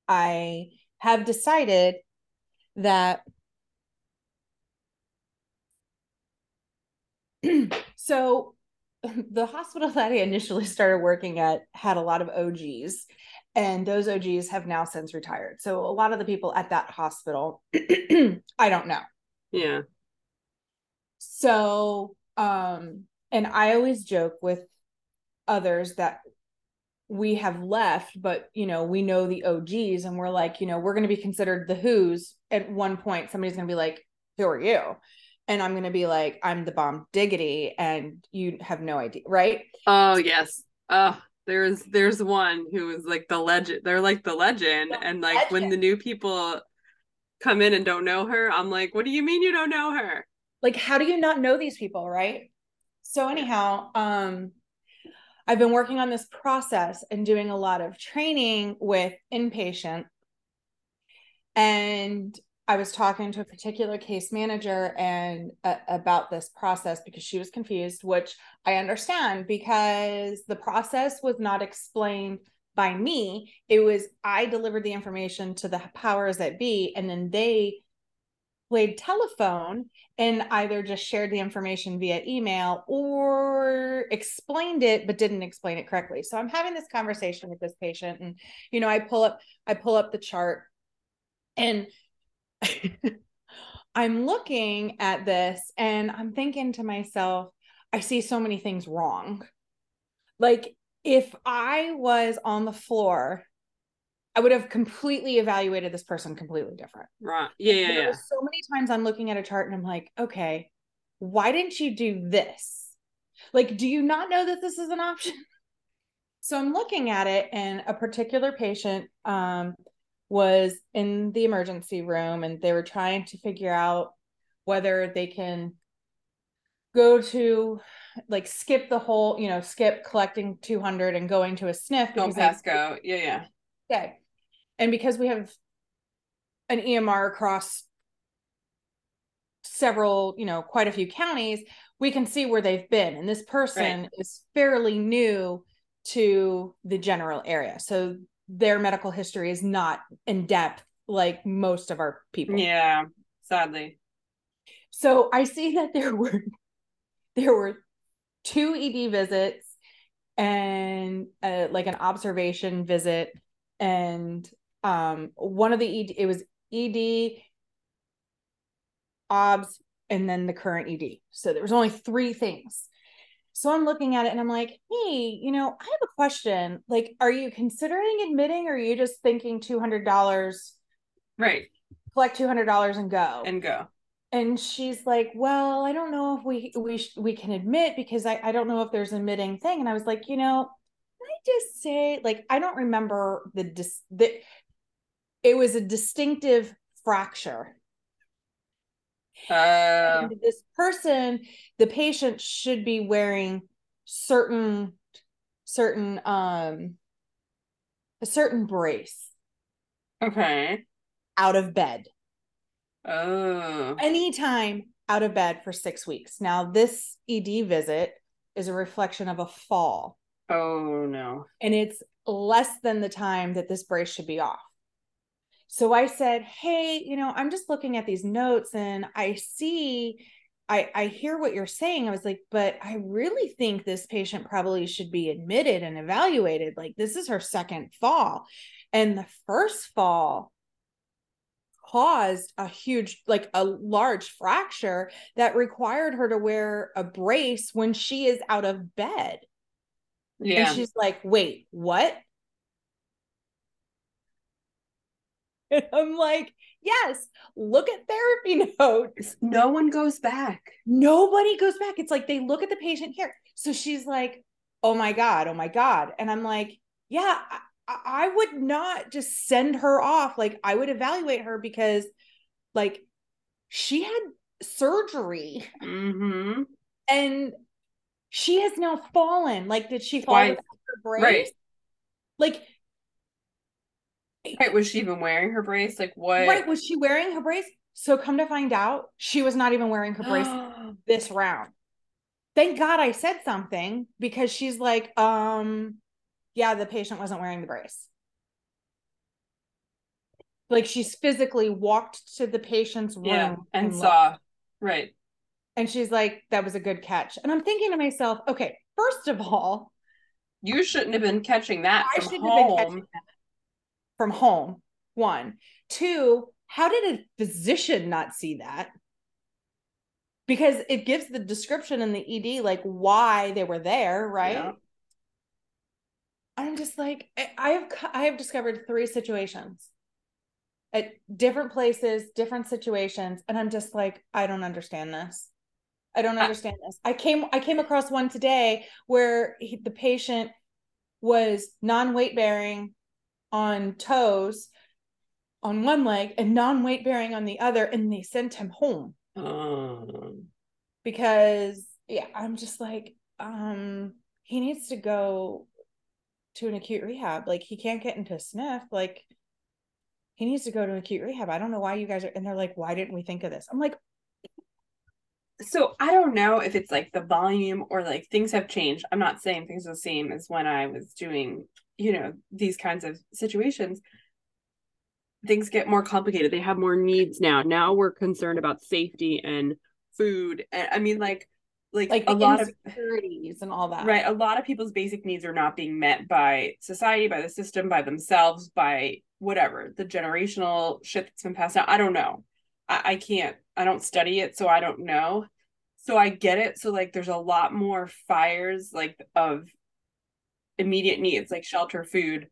[SPEAKER 3] I have decided that so the hospital that I initially started working at had a lot of OGs, and those OGs have now since retired. So a lot of the people at that hospital, I don't know.
[SPEAKER 2] Yeah.
[SPEAKER 3] So, um, and I always joke with others that we have left, but you know, we know the OGs and we're like, you know, we're going to be considered the who's at one point. Somebody's going to be like, who are you? And I'm going to be like, I'm the bomb diggity. And you have no idea. Right.
[SPEAKER 2] Oh yes. Oh, there's there's one who is like the legend. They're like the legend,
[SPEAKER 3] The
[SPEAKER 2] and like when the new people come in and don't know her, I'm like, what do you mean you don't know her?
[SPEAKER 3] Like how do you not know these people right? So anyhow um i've been working on this process and doing a lot of training with inpatient. And i was talking to a particular case manager and uh, about this process because she was confused which i understand because the process was not explained by me. It was i delivered the information to the powers that be and then they played telephone and either just shared the information via email or explained it but didn't explain it correctly. So i'm having this conversation with this patient and you know i pull up i pull up the chart and i'm looking at this and i'm thinking to myself i see so many things wrong. Like if i was on the floor i would have completely evaluated this person completely different
[SPEAKER 2] Right. Yeah, yeah, yeah.
[SPEAKER 3] so many times I'm looking at a chart and I'm like, okay, why didn't you do this? Like, do you not know that this is an option? So I'm looking at it, and a particular patient um, was in the emergency room, and they were trying to figure out whether they can go to like skip the whole, you know, skip collecting 200 and going to a sniff
[SPEAKER 2] Oh,
[SPEAKER 3] because they
[SPEAKER 2] Pasco. Yeah, yeah.
[SPEAKER 3] Okay. And because we have an EMR across several, you know, quite a few counties, we can see where they've been. And this person is fairly new to the general area. So their medical history is not in depth like most of our people.
[SPEAKER 2] Yeah, sadly.
[SPEAKER 3] So I see that there were there were two ED visits and uh, like an observation visit and um one of the ED it was ED obs and then the current ED. So there was only three things. So I'm looking at it and I'm like, hey, you know, I have a question. Like, are you considering admitting or are you just thinking $200?
[SPEAKER 2] Right.
[SPEAKER 3] Collect $200 and go.
[SPEAKER 2] And go.
[SPEAKER 3] And she's like, well, I don't know if we we we can admit because I, I don't know if there's an admitting thing. And I was like, you know, can I just say, like, I don't remember the dis the it was a distinctive fracture
[SPEAKER 2] Uh,
[SPEAKER 3] this person the patient should be wearing certain certain um a certain brace
[SPEAKER 2] okay.
[SPEAKER 3] out of bed
[SPEAKER 2] Oh.
[SPEAKER 3] anytime out of bed for six weeks now this ed visit is a reflection of a fall
[SPEAKER 2] Oh no.
[SPEAKER 3] and it's less than the time that this brace should be off. So I said, "Hey, you know, I'm just looking at these notes and I see I I hear what you're saying." I was like, "But I really think this patient probably should be admitted and evaluated. Like this is her second fall. And the first fall caused a huge like a large fracture that required her to wear a brace when she is out of bed."
[SPEAKER 2] Yeah.
[SPEAKER 3] And she's like, wait, what? And I'm like, yes, look at therapy notes.
[SPEAKER 2] no one goes back.
[SPEAKER 3] Nobody goes back. It's like they look at the patient here. So she's like, oh my God, oh my God. And I'm like, yeah, I, I would not just send her off. Like, I would evaluate her because, like, she had surgery
[SPEAKER 2] Mm-hmm.
[SPEAKER 3] and she has now fallen. Like, did she fall
[SPEAKER 2] Twice.
[SPEAKER 3] without her brace?
[SPEAKER 2] Right.
[SPEAKER 3] Like,
[SPEAKER 2] Right. Was she even wearing her brace? Like what?
[SPEAKER 3] Right. Was she wearing her brace? So come to find out, she was not even wearing her brace this round. Thank God I said something because she's like, um, yeah, the patient wasn't wearing the brace. Like she's physically walked to the patient's room
[SPEAKER 2] yeah. And
[SPEAKER 3] looked.
[SPEAKER 2] saw. Right.
[SPEAKER 3] and she's like, that was a good catch. And I'm thinking to myself, okay, first of all,
[SPEAKER 2] You shouldn't have been catching that
[SPEAKER 3] I shouldn't have been catching
[SPEAKER 2] home.
[SPEAKER 3] that from home. One, two, how did a physician not see that? Because it gives the description in the ED, like why they were there, right?
[SPEAKER 2] Yeah.
[SPEAKER 3] I'm just like, I I have, I have discovered three situations at different places, different situations, and I'm just like, I don't understand this. I don't
[SPEAKER 2] I-
[SPEAKER 3] understand this. I came, I came across one today where he, the patient was non-weight bearing on toes on one leg and non-weight bearing on the other, and they sent him home
[SPEAKER 2] Um,
[SPEAKER 3] because yeah, I'm just like, um, he needs to go to an acute rehab. Like he can't get into sniff. Like he needs to go to acute rehab. I don't know why you guys are and they're like, why didn't we think of this? I'm like,
[SPEAKER 2] so I don't know if it's like the volume or like things have changed. I'm not saying things are the same as when I was doing, you know, these kinds of situations. Things get more complicated. They have more needs now. Now we're concerned about safety and food. And I mean, like, like,
[SPEAKER 3] like
[SPEAKER 2] a lot of
[SPEAKER 3] insecurities and all that.
[SPEAKER 2] right, a lot of people's basic needs are not being met by society, by the system, by themselves, by whatever the generational shit that's been passed down. I don't know. I, I can't. I don't study it, so I don't know. So I get it. So like, there's a lot more fires like of immediate needs like shelter, food,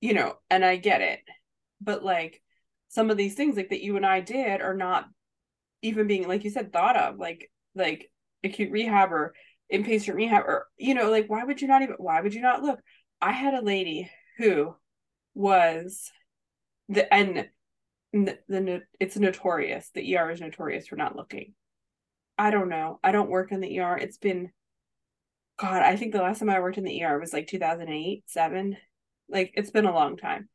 [SPEAKER 2] you know, and I get it. But like some of these things like that you and I did are not even being like you said thought of like like acute rehab or inpatient rehab or you know like why would you not even why would you not look? I had a lady who was the and the, the it's notorious the er is notorious for not looking. I don't know. I don't work in the er it's been god i think the last time i worked in the er was like 2008 7 like it's been a long time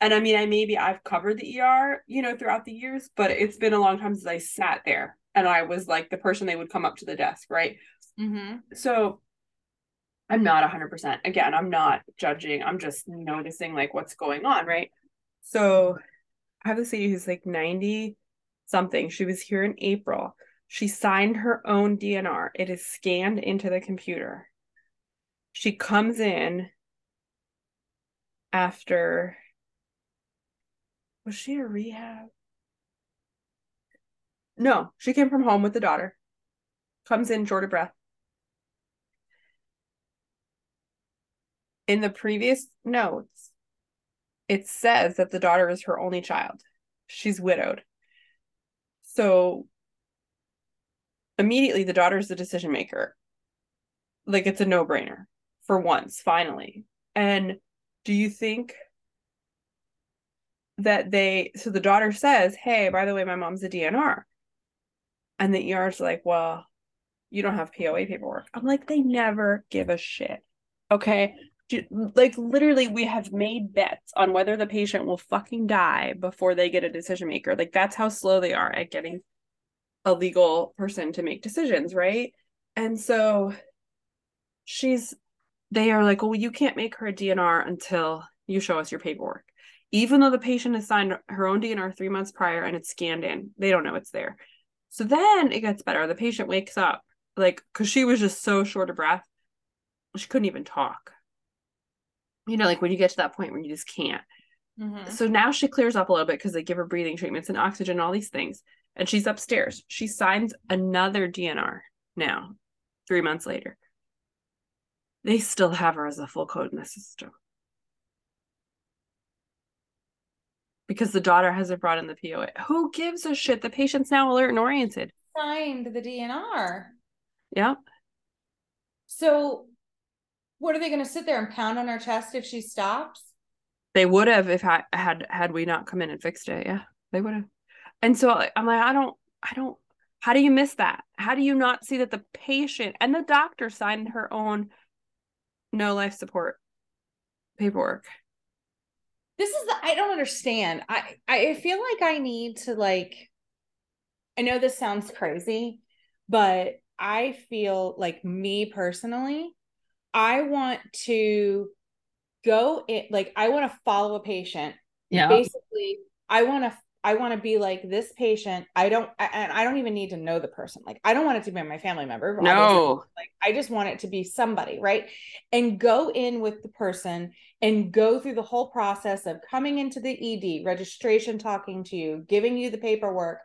[SPEAKER 2] and i mean i maybe i've covered the er you know throughout the years but it's been a long time since i sat there and i was like the person they would come up to the desk right
[SPEAKER 3] Mm-hmm.
[SPEAKER 2] so I'm not 100%. Again, I'm not judging. I'm just noticing like what's going on, right? So I have this lady who's like 90 something. She was here in April. She signed her own DNR. It is scanned into the computer. She comes in after was she a rehab? No, she came from home with the daughter. Comes in short of breath. In the previous notes, it says that the daughter is her only child. She's widowed. So immediately the daughter is the decision maker. Like it's a no brainer for once, finally. And do you think that they, so the daughter says, Hey, by the way, my mom's a DNR. And the ER's like, Well, you don't have POA paperwork. I'm like, they never give a shit. Okay like literally we have made bets on whether the patient will fucking die before they get a decision maker like that's how slow they are at getting a legal person to make decisions right and so she's they are like well you can't make her a dnr until you show us your paperwork even though the patient has signed her own dnr three months prior and it's scanned in they don't know it's there so then it gets better the patient wakes up like because she was just so short of breath she couldn't even talk you know, like when you get to that point where you just can't. Mm-hmm. So now she clears up a little bit because they give her breathing treatments and oxygen, and all these things. And she's upstairs. She signs another DNR now, three months later. They still have her as a full code in the system. Because the daughter hasn't brought in the POA. Who gives a shit? The patient's now alert and oriented.
[SPEAKER 3] Signed the DNR.
[SPEAKER 2] Yeah.
[SPEAKER 3] So what are they going to sit there and pound on her chest if she stops?
[SPEAKER 2] They would have if I had had we not come in and fixed it. Yeah, they would have. And so I'm like, I don't, I don't. How do you miss that? How do you not see that the patient and the doctor signed her own no life support paperwork?
[SPEAKER 3] This is the I don't understand. I I feel like I need to like. I know this sounds crazy, but I feel like me personally, I want to go in, like, I want to follow a patient.
[SPEAKER 2] Yeah.
[SPEAKER 3] Basically, I want to I want to be like this patient. I don't, and I don't even need to know the person. Like, I don't want it to be my family member.
[SPEAKER 2] No,
[SPEAKER 3] like I just want it to be somebody, right? And go in with the person and go through the whole process of coming into the ED, registration, talking to you, giving you the paperwork,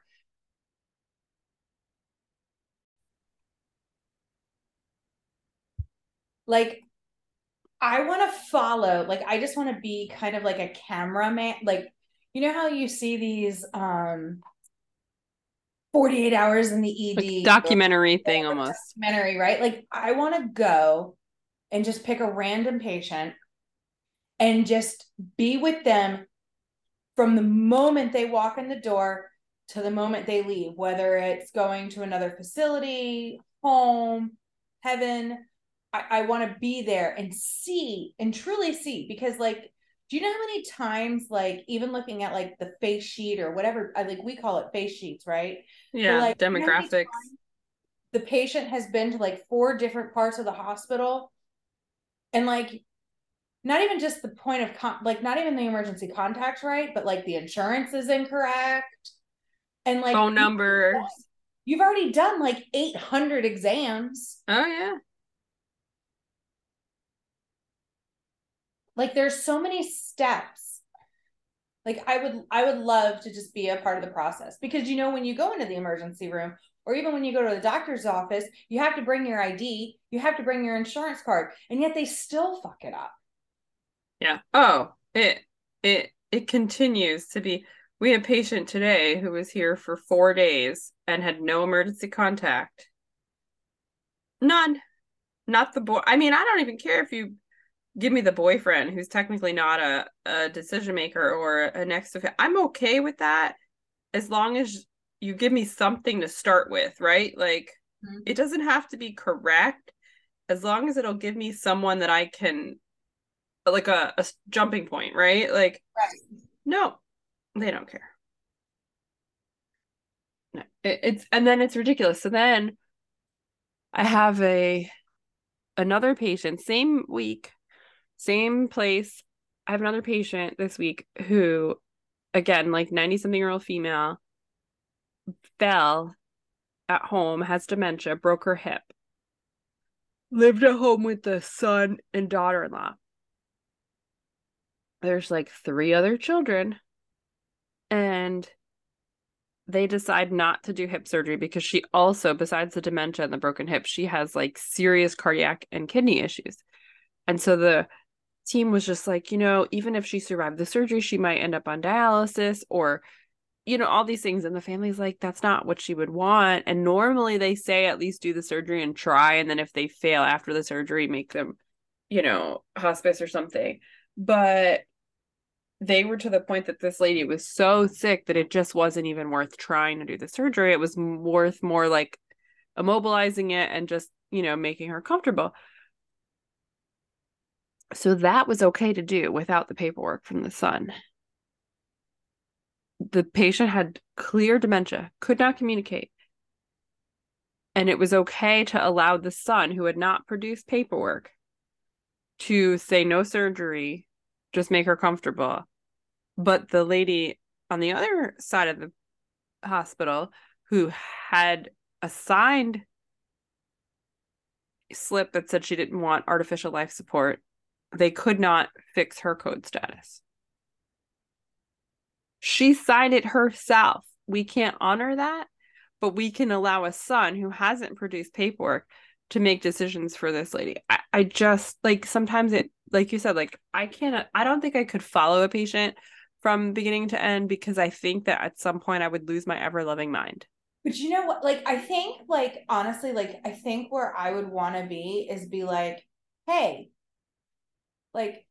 [SPEAKER 3] like I want to follow, like I just want to be kind of like a cameraman, like you know how you see these um 48 hours in the ED
[SPEAKER 2] like documentary thing almost.
[SPEAKER 3] Documentary, right? Like I want to go and just pick a random patient and just be with them from the moment they walk in the door to the moment they leave, whether it's going to another facility, home, heaven, I, I want to be there and see and truly see because like do you know how many times like even looking at like the face sheet or whatever I like we call it face sheets, right?
[SPEAKER 2] Yeah, like, demographics. You know
[SPEAKER 3] the patient has been to like four different parts of the hospital and like not even just the point of con- like not even the emergency contact right but like the insurance is incorrect and like
[SPEAKER 2] phone numbers
[SPEAKER 3] you've already done like 800 exams
[SPEAKER 2] oh yeah
[SPEAKER 3] like there's so many steps. Like i would i would love to just be a part of the process because you know when you go into the emergency room or even when you go to the doctor's office you have to bring your id you have to bring your insurance card and yet they still fuck it up.
[SPEAKER 2] Yeah. Oh it it it continues to be we had a patient today who was here for four days and had no emergency contact. None. Not the boy i mean i don't even care if you give me the boyfriend who's technically not a, a decision maker or a next of I'm okay with that as long as you give me something to start with, right? Like mm-hmm. it doesn't have to be correct as long as it'll give me someone that I can like a, a jumping point, right? Like right. no, they don't care. No, it, it's and then it's ridiculous. So then I have a another patient, same week, same place. I have another patient this week who, again, like 90 something year old female, fell at home, has dementia, broke her hip, lived at home with the son and daughter in law. There's like three other children, and they decide not to do hip surgery because she also, besides the dementia and the broken hip, she has like serious cardiac and kidney issues. And so the team was just like, you know, even if she survived the surgery, she might end up on dialysis or, you know, all these things. And the family's like, that's not what she would want. And normally they say at least do the surgery and try. And then if they fail after the surgery, make them, you know, hospice or something. But they were to the point that this lady was so sick that it just wasn't even worth trying to do the surgery. It was worth more like immobilizing it and just, you know, making her comfortable. So that was okay to do without the paperwork from the son. The patient had clear dementia, could not communicate. And it was okay to allow the son, who had not produced paperwork, to say no surgery, just make her comfortable. But the lady on the other side of the hospital who had a signed slip that said she didn't want artificial life support they could not fix her code status. She signed it herself. We can't honor that, but we can allow a son who hasn't produced paperwork to make decisions for this lady. I, I just like sometimes it, like you said, like I can't, I don't think I could follow a patient from beginning to end because I think that at some point I would lose my ever loving mind.
[SPEAKER 3] But you know what? Like, I think, like, honestly, like, I think where I would want to be is be like, hey, like,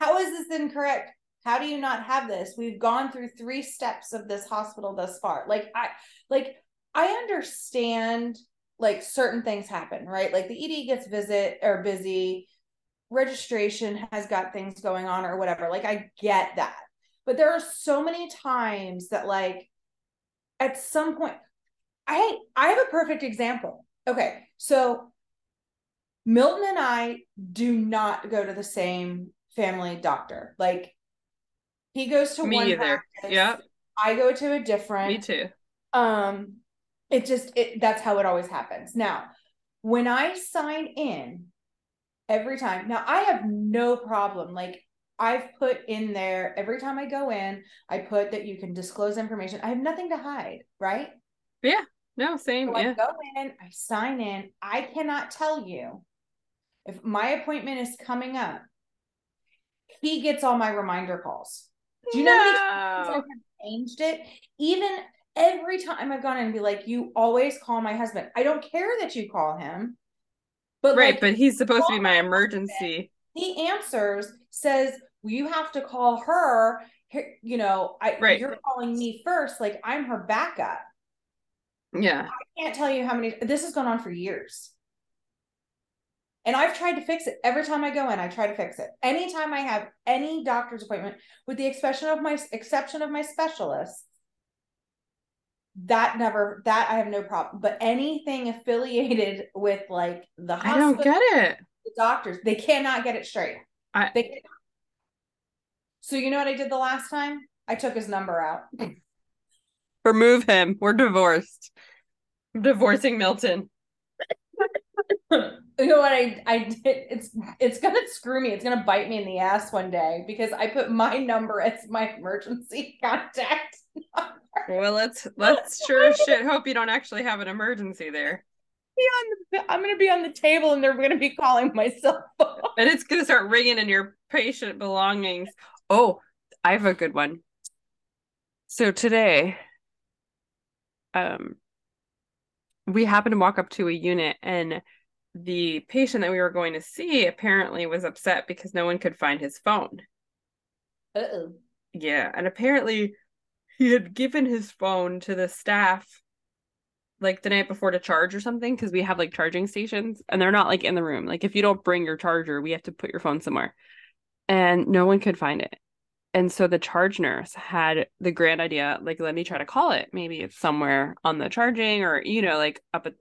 [SPEAKER 3] how is this incorrect? How do you not have this? We've gone through three steps of this hospital thus far. Like, I like I understand like certain things happen, right? Like the ED gets visit or busy, registration has got things going on or whatever. Like I get that. But there are so many times that like at some point I I have a perfect example. Okay. So Milton and I do not go to the same family doctor. Like he goes to
[SPEAKER 2] Me
[SPEAKER 3] one
[SPEAKER 2] either.
[SPEAKER 3] practice,
[SPEAKER 2] Yeah.
[SPEAKER 3] I go to a different.
[SPEAKER 2] Me too.
[SPEAKER 3] Um it just it that's how it always happens. Now, when I sign in every time. Now, I have no problem like I've put in there every time I go in, I put that you can disclose information. I have nothing to hide, right?
[SPEAKER 2] Yeah. No, same.
[SPEAKER 3] So
[SPEAKER 2] yeah.
[SPEAKER 3] I go in, I sign in. I cannot tell you if my appointment is coming up, he gets all my reminder calls. Do you know how many times I have changed it? Even every time I've gone in and be like, you always call my husband. I don't care that you call him. But
[SPEAKER 2] Right,
[SPEAKER 3] like
[SPEAKER 2] but he's supposed to be my
[SPEAKER 3] my
[SPEAKER 2] emergency.
[SPEAKER 3] he answers, says, well, you have to call her. You know, I
[SPEAKER 2] Right.
[SPEAKER 3] you're calling me first, like I'm her backup.
[SPEAKER 2] Yeah.
[SPEAKER 3] I can't tell you how many this has gone on for years. And I've tried to fix it every time I go in. I try to fix it. Anytime I have any doctor's appointment, with the exception of my exception of my specialist, that never that I have no problem. But anything affiliated with like the
[SPEAKER 2] I don't get it.
[SPEAKER 3] the doctors, they cannot get it straight.
[SPEAKER 2] I-
[SPEAKER 3] they cannot. So you know what I did the last time? I took his number out.
[SPEAKER 2] Remove him. We're divorced. I'm divorcing Milton.
[SPEAKER 3] you know what I I did? It's it's gonna screw me. It's gonna bite me in the ass one day because I put my number as my emergency contact.
[SPEAKER 2] Well, let's let's sure shit hope you don't actually have an emergency there.
[SPEAKER 3] Be on the, I'm gonna be on the table and they're gonna be calling my cell phone.
[SPEAKER 2] And it's gonna start ringing in your patient belongings. Oh, I have a good one. So today, um, we happened to walk up to a unit and the patient that we were going to see apparently was upset because no one could find his phone.
[SPEAKER 3] Uh-oh.
[SPEAKER 2] Yeah, and apparently he had given his phone to the staff like the night before to charge or something because we have like charging stations and they're not like in the room. Like if you don't bring your charger, we have to put your phone somewhere. And no one could find it. And so the charge nurse had the grand idea like let me try to call it. Maybe it's somewhere on the charging or you know like up at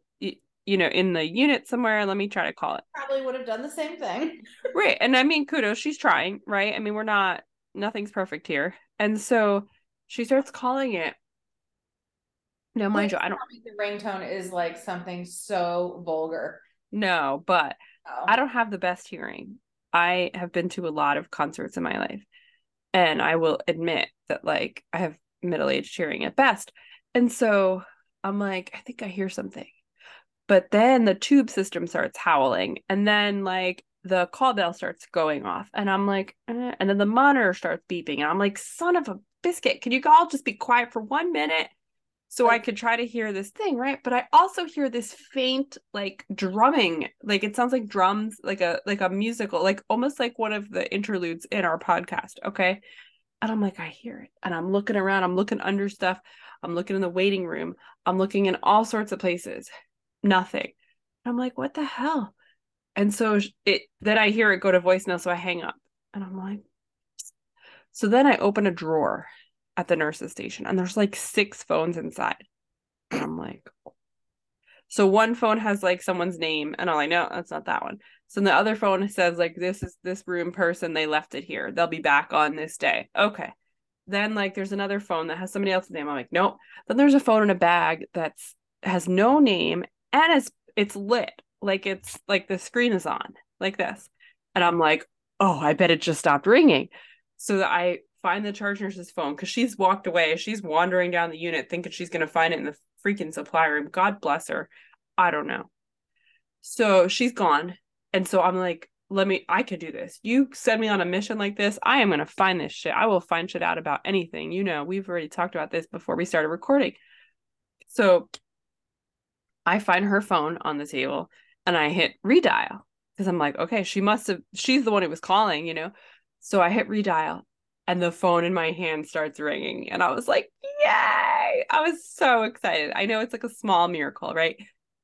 [SPEAKER 2] you know, in the unit somewhere. Let me try to call it.
[SPEAKER 1] Probably would have done the same thing.
[SPEAKER 2] Right. And I mean, kudos, she's trying, right? I mean, we're not, nothing's perfect here. And so she starts calling it. No, mind you, I don't.
[SPEAKER 1] The ringtone is like something so vulgar.
[SPEAKER 2] No, but
[SPEAKER 1] Oh.
[SPEAKER 2] I don't have the best hearing. I have been to a lot of concerts in my life. And I will admit that, like, I have middle aged hearing at best. And so I'm like, I think I hear something. But then the tube system starts howling. And then, like, the call bell starts going off. And I'm like, eh. and then the monitor starts beeping. And I'm like, son of a biscuit, can you all just be quiet for one minute? so I could try to hear this thing, right? But I also hear this faint like drumming, like it sounds like drums, like a like a musical, like almost like one of the interludes in our podcast, okay? And I'm like, I hear it. And I'm looking around, I'm looking under stuff, I'm looking in the waiting room, I'm looking in all sorts of places. Nothing. I'm like, what the hell? And so it then I hear it go to voicemail, so I hang up. And I'm like, so then I open a drawer at the nurse's station and there's like six phones inside. And I'm like, so one phone has like someone's name and all like, no, that's not that one. So the other phone says like this is this room person, they left it here. They'll be back on this day. Okay. Then like there's another phone that has somebody else's name. I'm like, nope. Then there's a phone in a bag that's has no name and it's it's lit. Like it's like the screen is on like this. And I'm like, oh, I bet it just stopped ringing. So I find the charge nurse's phone because she's walked away. She's wandering down the unit thinking she's going to find it in the freaking supply room. God bless her. I don't know. So she's gone. And so I'm like, let me, I could do this. You send me on a mission like this. I am going to find this shit. I will find shit out about anything. You know, we've already talked about this before we started recording. So I find her phone on the table and I hit redial because I'm like, okay, she must have, she's the one who was calling, you know? So I hit redial and the phone in my hand starts ringing and i was like yay! I was so excited. I know it's like a small miracle right?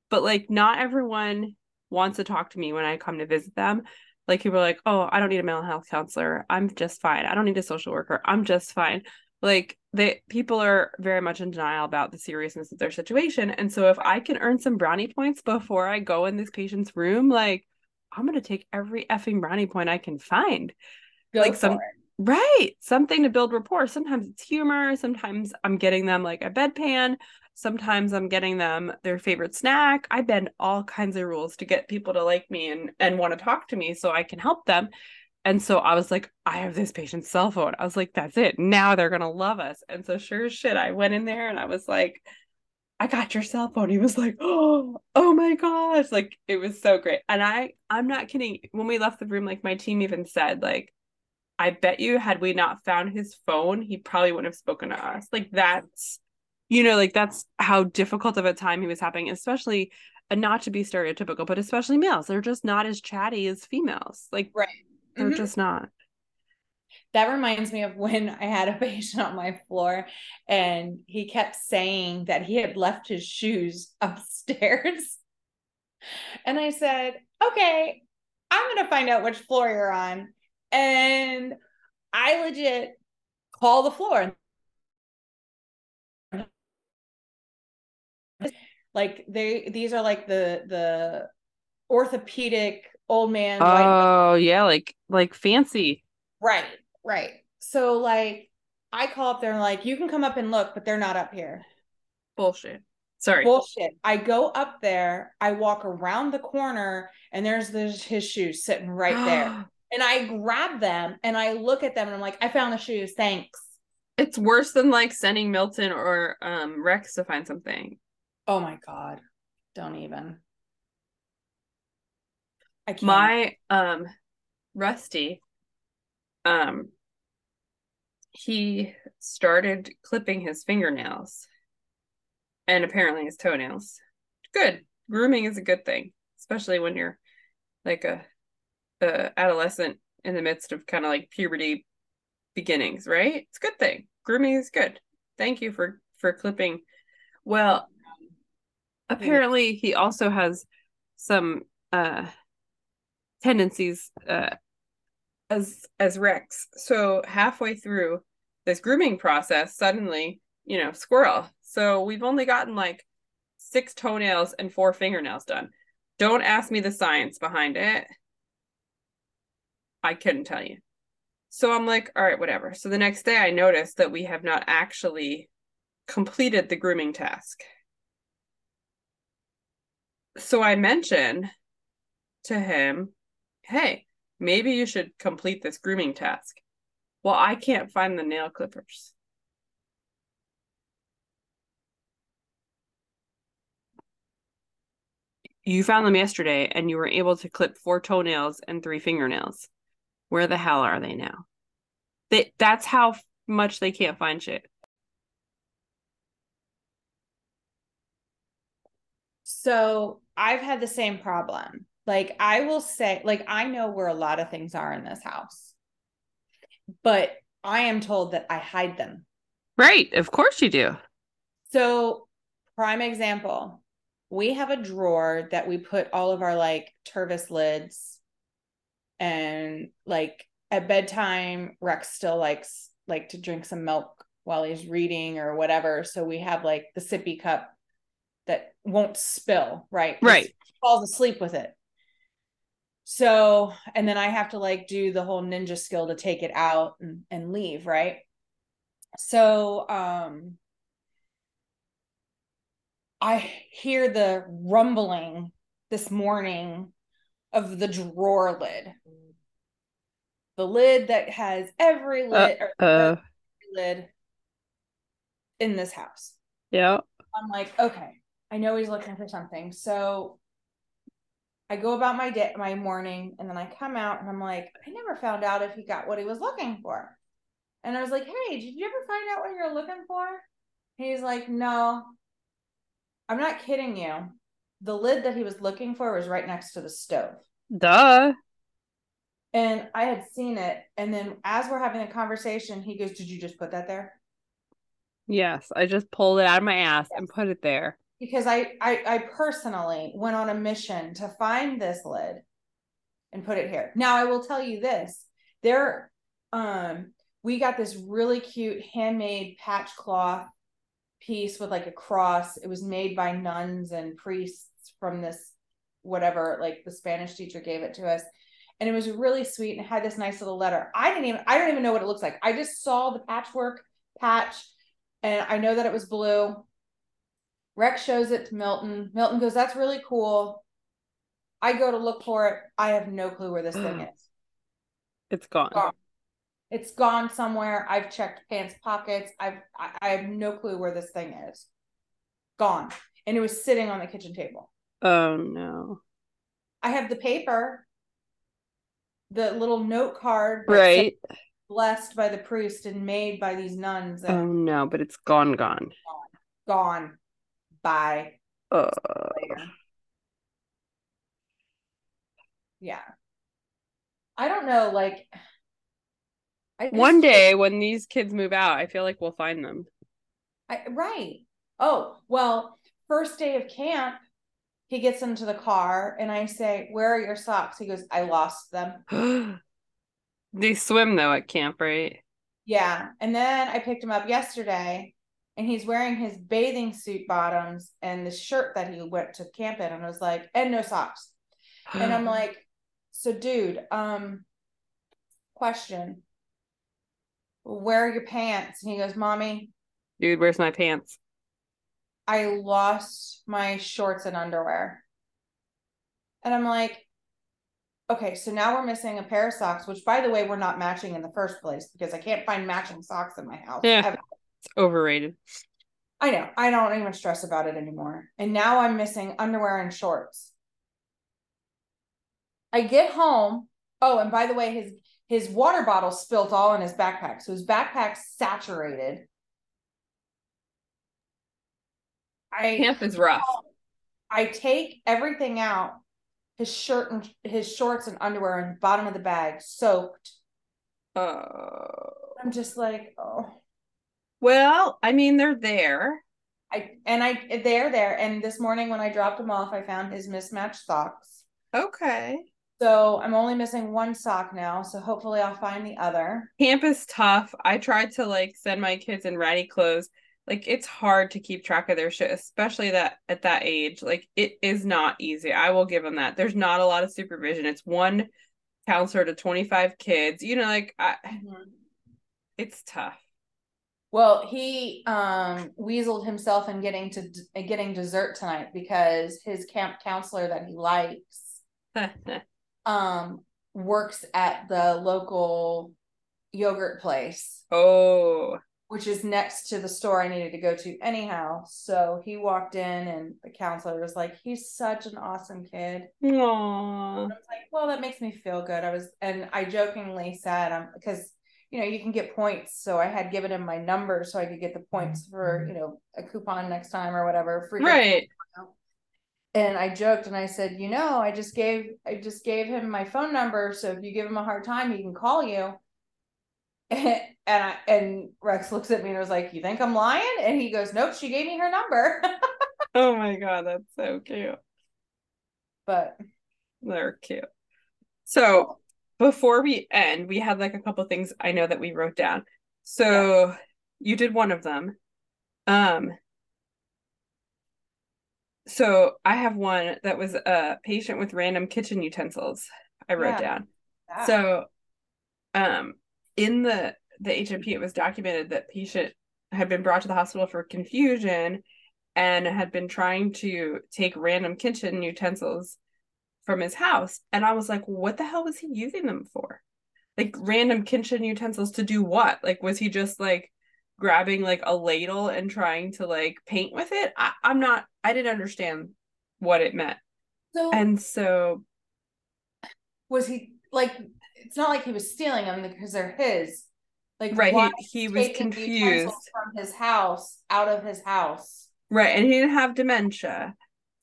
[SPEAKER 2] But like not everyone wants to talk to me when i come to visit them. Like people are like oh i don't need a mental health counselor. I'm just fine. I don't need a social worker. I'm just fine like they people are very much in denial about the seriousness of their situation and so if i can earn some brownie points before i go in this patient's room like i'm going to take every effing brownie point i can find
[SPEAKER 1] Go
[SPEAKER 2] like some
[SPEAKER 1] it.
[SPEAKER 2] Right. Something to build rapport. Sometimes it's humor. Sometimes I'm getting them like a bedpan. Sometimes I'm getting them their favorite snack. I bend all kinds of rules to get people to like me and and want to talk to me so I can help them. And so I was like, I have this patient's cell phone. I was like, that's it. Now they're gonna love us. And so sure as shit, I went in there and I was like, I got your cell phone. He was like, oh, oh my gosh. Like it was so great. And I I'm not kidding. When we left the room, like my team even said, like, I bet you had we not found his phone, he probably wouldn't have spoken to us. Like that's you know, like that's how difficult of a time he was having, especially and not to be stereotypical, but especially males. They're just not as chatty as females. Like
[SPEAKER 1] Right.
[SPEAKER 2] They're
[SPEAKER 1] Mhm.
[SPEAKER 2] just not.
[SPEAKER 1] That reminds me of when I had a patient on my floor and he kept saying that he had left his shoes upstairs. And I said, okay, I'm going to find out which floor you're on. And I legit call the floor. Like they these are like the the orthopedic old man
[SPEAKER 2] Oh yeah, like like fancy.
[SPEAKER 1] Right, right. So like I call up there and like, you can come up and look, but they're not up here.
[SPEAKER 2] Bullshit. Sorry.
[SPEAKER 1] Bullshit. I go up there, I walk around the corner, and there's there's his shoes sitting right there. And I grab them and I look at them and I'm like, I found the shoes. Thanks.
[SPEAKER 2] it's worse than like sending Milton or um Rex to find something.
[SPEAKER 1] Oh my God. Don't even. I can't.
[SPEAKER 2] my um rusty um he started clipping his fingernails and apparently his toenails. Good. Grooming is a good thing especially when you're like a, a adolescent in the midst of kind of like puberty beginnings right? It's a good thing. Grooming is good. Thank you for for clipping. Well apparently he also has some uh tendencies uh as as Rex. So halfway through this grooming process, suddenly, you know, squirrel. So we've only gotten like six toenails and four fingernails done. Don't ask me the science behind it. I couldn't tell you. So I'm like, all right, whatever. So the next day I noticed that we have not actually completed the grooming task. So I mention to him, hey, maybe you should complete this grooming task. Well, I can't find the nail clippers. You found them yesterday and you were able to clip four toenails and three fingernails. Where the hell are they now? They, that's how much they can't find shit.
[SPEAKER 3] So I've had the same problem. Like I will say, like I know where a lot of things are in this house, but I am told that I hide them.
[SPEAKER 2] Right. Of course you do.
[SPEAKER 3] So, prime example, we have a drawer that we put all of our like Tervis lids and like at bedtime Rex still likes like to drink some milk while he's reading or whatever. So we have like the sippy cup that won't spill, right?
[SPEAKER 2] Right.
[SPEAKER 3] He falls asleep with it. So, and then I have to like do the whole ninja skill to take it out and, and leave, right? So, um, I hear the rumbling this morning of the drawer lid. The lid that has every lid
[SPEAKER 2] uh, uh,
[SPEAKER 3] lid in this house.
[SPEAKER 2] Yeah.
[SPEAKER 3] I'm like, okay, I know he's looking for something. So I go about my day, my morning, and then I come out and I'm like, I never found out if he got what he was looking for. And I was like, hey, did you ever find out what you're looking for? He's like, no, I'm not kidding you. The lid that he was looking for was right next to the stove.
[SPEAKER 2] Duh.
[SPEAKER 3] And I had seen it. And then as we're having a conversation, he goes, Did you just put that there?
[SPEAKER 2] Yes, I just pulled it out of my ass yes. and put it there.
[SPEAKER 3] Because I, I I personally went on a mission to find this lid and put it here. Now I will tell you this. There um we got this really cute handmade patch cloth piece with like a cross. It was made by nuns and priests from this whatever, like the Spanish teacher gave it to us. And it was really sweet and had this nice little letter. I didn't even I don't even know what it looks like. I just saw the patchwork patch and I know that it was blue. Rex shows it to Milton. Milton goes, That's really cool. I go to look for it. I have no clue where this thing mm. is.
[SPEAKER 2] It's gone.
[SPEAKER 3] It's gone. It's gone somewhere. I've checked pants pockets. I've I, I have no clue where this thing is. Gone. And it was sitting on the kitchen table.
[SPEAKER 2] Oh no.
[SPEAKER 3] I have the paper, the little note card,
[SPEAKER 2] right?
[SPEAKER 3] Blessed by the priest and made by these nuns.
[SPEAKER 2] oh no, but it's gone, gone,
[SPEAKER 3] gone, gone. Bye.
[SPEAKER 2] Uh.
[SPEAKER 3] Yeah. I don't know, like
[SPEAKER 2] one day when these kids move out, I feel like we'll find them.
[SPEAKER 3] I, right. Oh, well, first day of camp, he gets into the car and I say, Where are your socks? He goes, I lost them.
[SPEAKER 2] they swim though at camp, right?
[SPEAKER 3] Yeah. And then I picked him up yesterday and he's wearing his bathing suit bottoms and the shirt that he went to camp in and I was like, and no socks. and I'm like, so dude, um, question where are your pants? And he goes, Mommy.
[SPEAKER 2] Dude, where's my pants?
[SPEAKER 3] I lost my shorts and underwear. And I'm like, okay, so now we're missing a pair of socks, which by the way, we're not matching in the first place because I can't find matching socks in my house.
[SPEAKER 2] Yeah. It's overrated.
[SPEAKER 3] I know. I don't even stress about it anymore. And now I'm missing underwear and shorts. I get home. Oh, and by the way, his his water bottle spilt all in his backpack. So his backpack's saturated.
[SPEAKER 2] I camp is rough.
[SPEAKER 3] I take everything out, his shirt and his shorts and underwear in the bottom of the bag, soaked.
[SPEAKER 2] Uh,
[SPEAKER 3] I'm just like, oh.
[SPEAKER 2] Well, I mean, they're there.
[SPEAKER 3] I and I they're there. And this morning when I dropped him off, I found his mismatched socks.
[SPEAKER 2] Okay.
[SPEAKER 3] So I'm only missing one sock now. So hopefully I'll find the other.
[SPEAKER 2] Camp is tough. I tried to like send my kids in ratty clothes. like it's hard to keep track of their shit, especially that at that age. Like it is not easy. I will give them that. There's not a lot of supervision. It's one counselor to 25 kids. You know, like I, mm-hmm. it's tough.
[SPEAKER 3] Well, he um weaseled himself in getting to getting dessert tonight because his camp counselor that he likes um works at the local yogurt place.
[SPEAKER 2] oh,
[SPEAKER 3] which is next to the store I needed to go to anyhow. So he walked in and the counselor was like, He's such an awesome kid.
[SPEAKER 2] Aww.
[SPEAKER 3] I was like, Well, that makes me feel good. I was and I jokingly said, um, because you know, you can get points. So I had given him my number so I could get the points mm-hmm. for, you know, a coupon next time or whatever. Free
[SPEAKER 2] Right.
[SPEAKER 3] and I joked and I said, you know, I just gave I just gave him my phone number. So if you give him a hard time, he can call you. And I, and Rex looks at me and was like, "You think I'm lying?" And he goes, "Nope, she gave me her number."
[SPEAKER 2] Oh my god, that's so cute.
[SPEAKER 3] but
[SPEAKER 2] They're cute. So before we end, we had like a couple things I know that we wrote down. So you did one of them. Um so I have one that was a patient with random kitchen utensils I wrote
[SPEAKER 3] Yeah.
[SPEAKER 2] down.
[SPEAKER 3] that-
[SPEAKER 2] So um in the the H&P it was documented that patient had been brought to the hospital for confusion and had been trying to take random kitchen utensils from his house. And I was like, what the hell was he using them for? Like random kitchen utensils to do what? Like was he just like grabbing like a ladle and trying to like paint with it? I, I'm not I didn't understand what it meant.
[SPEAKER 3] so
[SPEAKER 2] And so
[SPEAKER 3] was he like? It's not like he was stealing them because they're his. Like
[SPEAKER 2] right, he, he was confused.
[SPEAKER 3] from his house out of his house.
[SPEAKER 2] Right, and he didn't have dementia.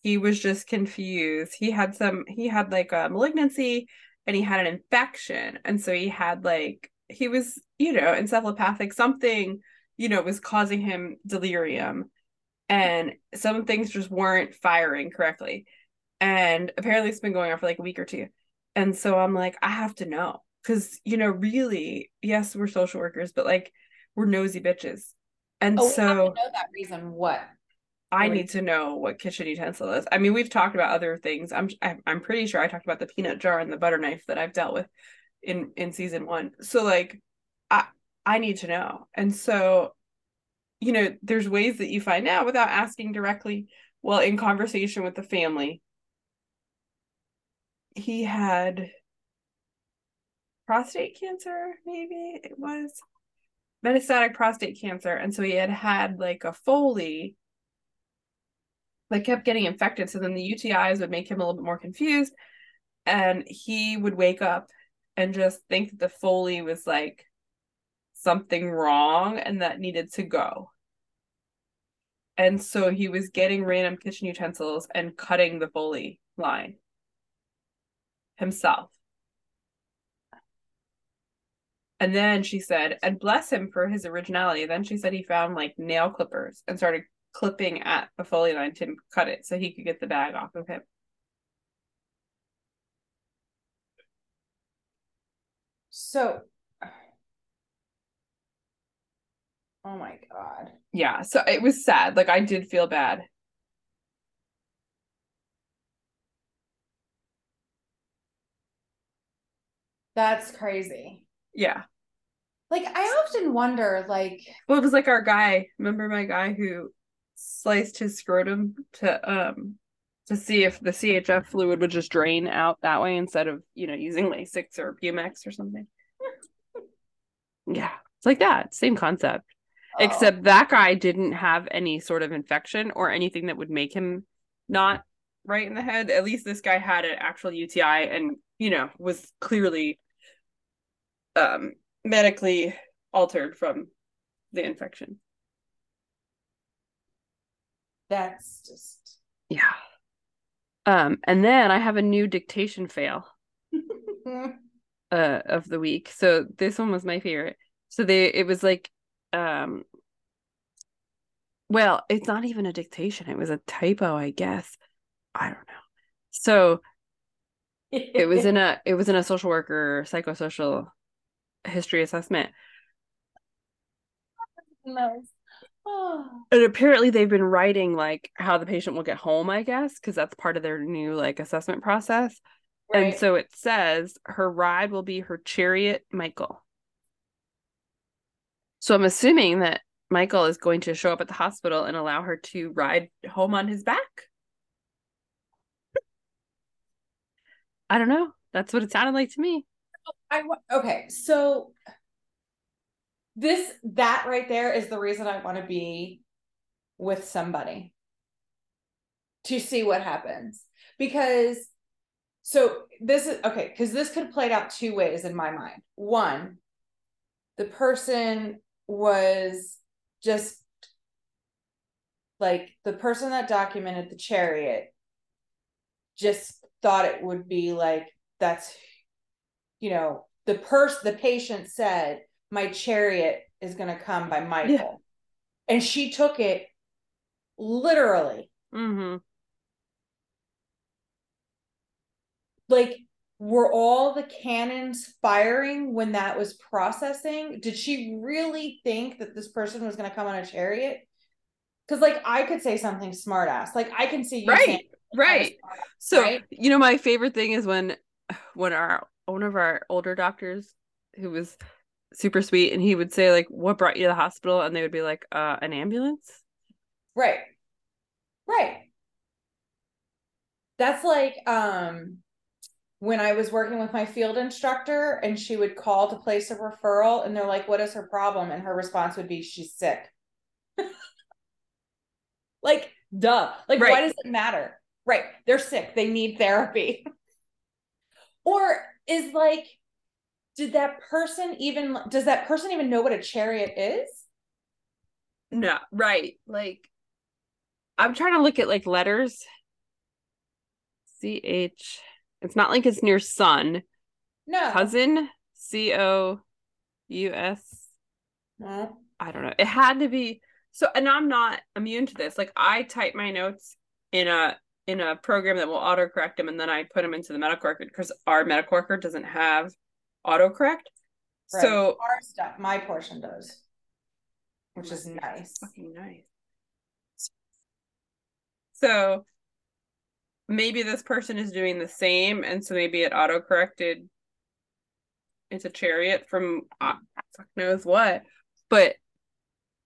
[SPEAKER 2] He was just confused. He had some he had like a malignancy and he had an infection. And so he had like he was, you know, encephalopathic something, you know, was causing him delirium. And some things just weren't firing correctly. And apparently it's been going on for like a week or two. And so I'm like, I have to know. Cause, you know, really, yes, we're social workers, but like we're nosy bitches. And
[SPEAKER 3] Oh, we have to
[SPEAKER 2] so
[SPEAKER 3] know that reason. What?
[SPEAKER 2] I need to know what kitchen utensil is. I mean, we've talked about other things. I'm I'm I'm pretty sure I talked about the peanut jar and the butter knife that I've dealt with in in season 1. So like I I need to know. And so you know, there's ways that you find out without asking directly. Well, in conversation with the family, he had prostate cancer, maybe it was metastatic prostate cancer. And so he had had like a Foley that kept getting infected. So then the UTIs would make him a little bit more confused. And he would wake up and just think that the Foley was like something wrong and that needed to go. And so he was getting random kitchen utensils and cutting the Foley line himself. And then she said, and bless him for his originality. Then she said he found like nail clippers and started clipping at the Foley line to cut it so he could get the bag off of him.
[SPEAKER 3] So. Oh my god.
[SPEAKER 2] Yeah, so it was sad. Like I did feel bad.
[SPEAKER 3] That's crazy.
[SPEAKER 2] Yeah.
[SPEAKER 3] Like I often wonder, like,
[SPEAKER 2] Well, it was like our guy. Remember my guy who sliced his scrotum to um to see if the CHF fluid would just drain out that way instead of, you know, using Lasix or Bumex or something. yeah. It's like that. Same concept.
[SPEAKER 3] oh,
[SPEAKER 2] Except that guy didn't have any sort of infection or anything that would make him not right in the head. At least this guy had an actual UTI and, you know, was clearly um medically altered from the infection.
[SPEAKER 3] That's just.
[SPEAKER 2] Yeah. Um, and then I have a new dictation fail uh of the week. So this one was my favorite. So they it was like um well, it's not even a dictation. It was a typo, I guess. I don't know. So it was in a it was in a social worker psychosocial history assessment.
[SPEAKER 3] no.
[SPEAKER 2] And apparently they've been writing like how the patient will get home, I guess, because that's part of their new like assessment process.
[SPEAKER 3] Right.
[SPEAKER 2] And so it says her ride will be her chariot, Michael. So I'm assuming that Michael is going to show up at the hospital and allow her to ride home on his back. I don't know. That's what it sounded like to me.
[SPEAKER 3] I okay, so this that right there is the reason I want to be with somebody to see what happens because so this is okay because this could have played out two ways in my mind. One, the person was just like the person that documented the chariot just thought it would be like that's you know the person the patient said my chariot is going to come by michael and she took it literally
[SPEAKER 2] Mm-hmm.
[SPEAKER 3] like were all the cannons firing when that was processing did she really think that this person was going to come on a chariot because like i could say something smart ass like i can see you
[SPEAKER 2] Right,
[SPEAKER 3] saying
[SPEAKER 2] Right. So
[SPEAKER 3] right?
[SPEAKER 2] you know, my favorite thing is when when our one of our older doctors who was super sweet and he would say like what brought you to the hospital and they would be like uh an ambulance
[SPEAKER 3] Right. Right. That's like um when I was working with my field instructor and she would call to place a referral and they're like, what is her problem? And her response would be, she's sick. like, duh. Like, why does it matter? Right. They're sick. They need therapy. or is like, did that person even, does that person even know what a chariot is?
[SPEAKER 2] no right like i'm trying to look at like letters ch it's not like it's near son
[SPEAKER 3] No.
[SPEAKER 2] cousin c o u s
[SPEAKER 3] No.
[SPEAKER 2] I don't know. It had to be so and I'm not immune to this. Like I type my notes in a in a program that will autocorrect them and then I put them into the medical record because our medical record doesn't have autocorrect.
[SPEAKER 3] Right.
[SPEAKER 2] So
[SPEAKER 3] our stuff, my portion does, which is nice.
[SPEAKER 2] fucking nice. So maybe this person is doing the same and so maybe it autocorrected it's a chariot from uh, fuck knows what. But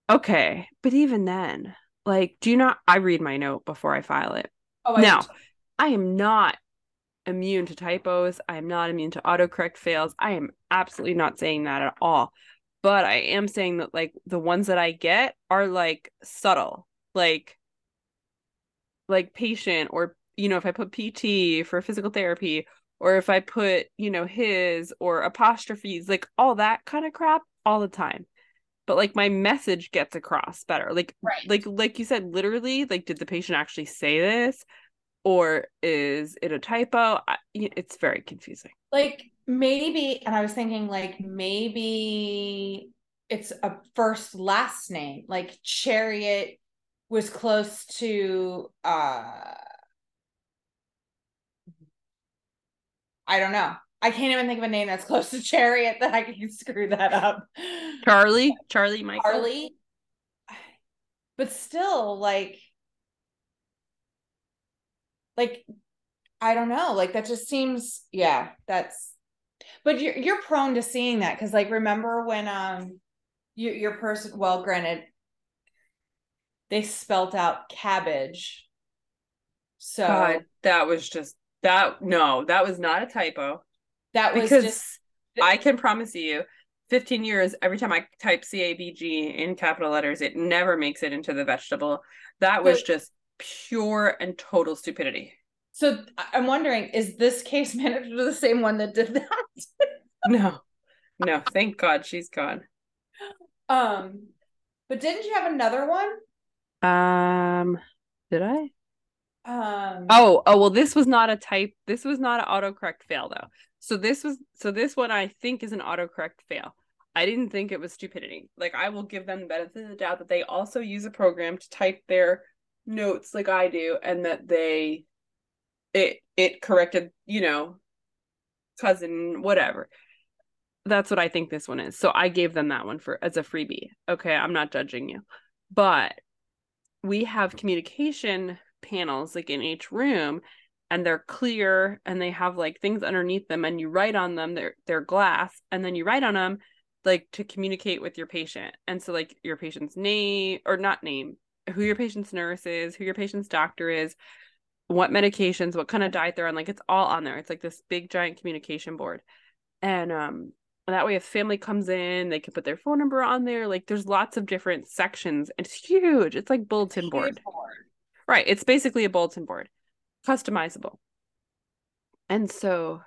[SPEAKER 2] okay, but even then, like do you not I read my note before I file it.
[SPEAKER 3] Oh, I
[SPEAKER 2] Now. I am not immune to typos. I am not immune to autocorrect fails. I am absolutely not saying that at all. But I am saying that like the ones that I get are like subtle. Like like patient or you know if I put PT for physical therapy or if I put, you know, his or apostrophes, like all that kind of crap all the time. But like my message gets across better. Like
[SPEAKER 3] right.
[SPEAKER 2] like like you said literally like did the patient actually say this or is it a typo it's very confusing
[SPEAKER 3] like maybe, and I was thinking like maybe it's a first last name, like Chariot was close to uh I don't know. I can't even think of a name that's close to Chariot that I can screw that up.
[SPEAKER 2] charlie charlie michael
[SPEAKER 3] Charlie. But still, like, like, I don't know. Like that just seems, yeah, that's. But you're you're prone to seeing that because, like, remember when um, your your person. Well, granted, they spelt out cabbage. So
[SPEAKER 2] God, that was just that no that was not a typo
[SPEAKER 3] that was
[SPEAKER 2] because
[SPEAKER 3] just
[SPEAKER 2] i can promise you 15 years every time i type cabg in capital letters it never makes it into the vegetable that was just pure and total stupidity
[SPEAKER 3] so. I'm wondering, is this case manager the same one that did that?
[SPEAKER 2] no no thank god she's gone
[SPEAKER 3] um, but didn't you have another one?
[SPEAKER 2] um did i
[SPEAKER 3] Um,
[SPEAKER 2] Oh, oh well, this was not a type. This was not an autocorrect fail though. So this was so this one I think is an autocorrect fail. I didn't think it was stupidity. Like I will give them the benefit of the doubt that they also use a program to type their notes like I do, and that they it it corrected, you know, cousin whatever. That's what I think this one is. So I gave them that one for as a freebie. Okay, I'm not judging you. but we have communication panels like in each room and they're clear and they have like things underneath them and you write on them they're they're glass and then you write on them like to communicate with your patient and so like your patient's name or not name who your patient's nurse is who your patient's doctor is what medications what kind of diet they're on like it's all on there. It's like this big giant communication board. And um that way if family comes in they can put their phone number on there. Like there's lots of different sections. It's huge. It's like bulletin board. board. Right. It's basically a bulletin board. Customizable. And so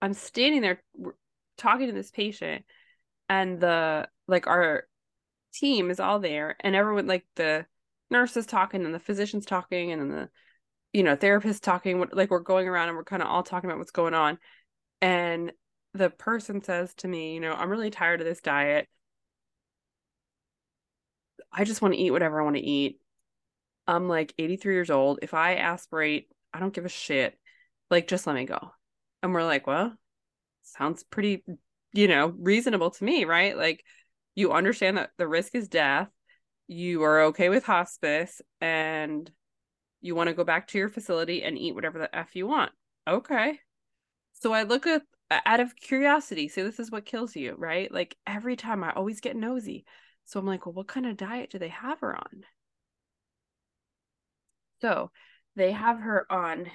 [SPEAKER 2] i'm standing there talking to this patient and the like our team is all there and everyone like the nurse is talking and the physician's talking and then the you know therapist talking what like we're going around and we're kind of all talking about what's going on and the person says to me, you know, I'm really tired of this diet. I just want to eat whatever I want to eat. I'm like 83 years old. If I aspirate, I don't give a shit. Like, just let me go. And we're like, well, sounds pretty, you know, reasonable to me, right? Like, you understand that the risk is death. You are okay with hospice and you want to go back to your facility and eat whatever the F you want. Okay. So I look at out of curiosity. So this is what kills you, right? Like every time I always get nosy. So I'm like, well, what kind of diet do they have her on? So they have her on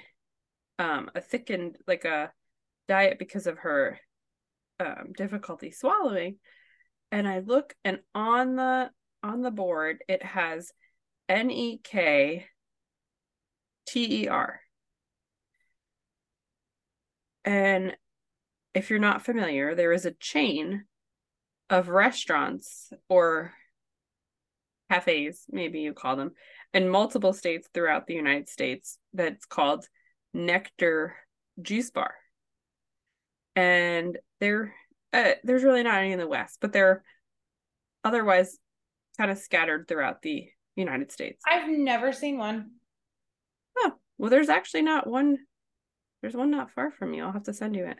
[SPEAKER 2] um a thickened like a diet because of her um difficulty swallowing. And I look and on the on the board it has N E K T E R. And if you're not familiar, there is a chain of restaurants or cafes, maybe you call them, in multiple states throughout the United States that's called Nekter Juice Bar. And there, uh, there's really not any in the West, but they're otherwise kind of scattered throughout the United States.
[SPEAKER 3] I've never seen one.
[SPEAKER 2] Oh, well, there's actually not one. There's one not far from you. I'll have to send you it.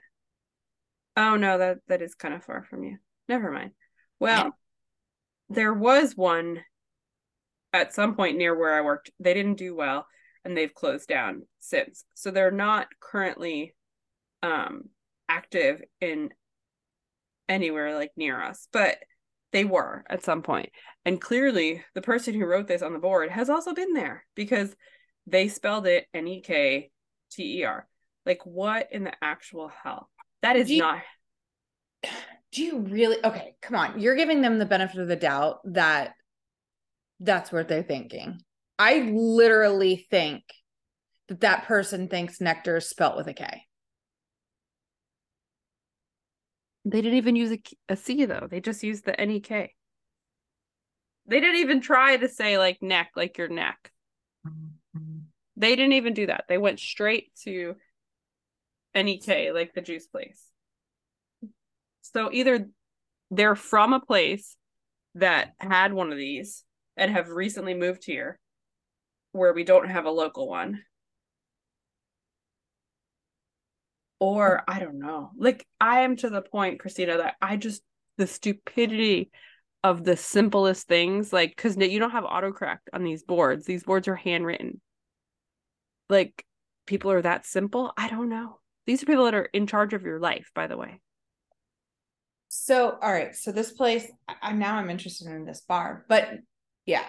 [SPEAKER 2] Oh no, that that is kind of far from you. Never mind. Well, there was one at some point near where I worked. They didn't do well and they've closed down since. So they're not currently um active in anywhere like near us, but they were at some point. And clearly the person who wrote this on the board has also been there because they spelled it N E K T E R. Like what in the actual hell? That is
[SPEAKER 3] do you,
[SPEAKER 2] not.
[SPEAKER 3] Do you really? Okay, come on. You're giving them the benefit of the doubt that that's what they're thinking. I literally think that that person thinks nectar is spelt with a K.
[SPEAKER 2] They didn't even use a, a C though. They just used the NEK. They didn't even try to say like neck, like your neck. They didn't even do that. They went straight to NEK, like the juice place. So either they're from a place that had one of these and have recently moved here where we don't have a local one. Or I don't know. Like I am to the point, Christina, that I just the stupidity of the simplest things, like because you don't have autocorrect on these boards. These boards are handwritten. Like people are that simple. I don't know. These are people that are in charge of your life, by the way.
[SPEAKER 3] So, all right. So this place, I'm now I'm interested in this bar, but yeah.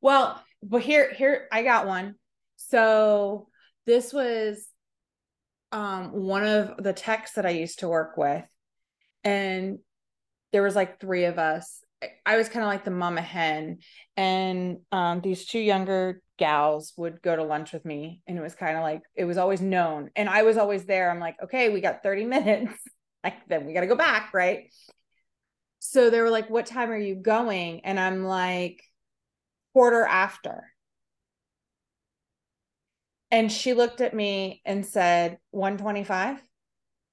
[SPEAKER 3] Well, but here, here I got one. So this was um one of the techs that I used to work with, and there was like three of us. I was kind of like the mama hen, and um, these two younger gals would go to lunch with me and it was kind of like it was always known and i was always there. I'm like okay we got 30 minutes like then we got to go back right? So they were like what time are you going? And i'm like quarter after and she looked at me and said 125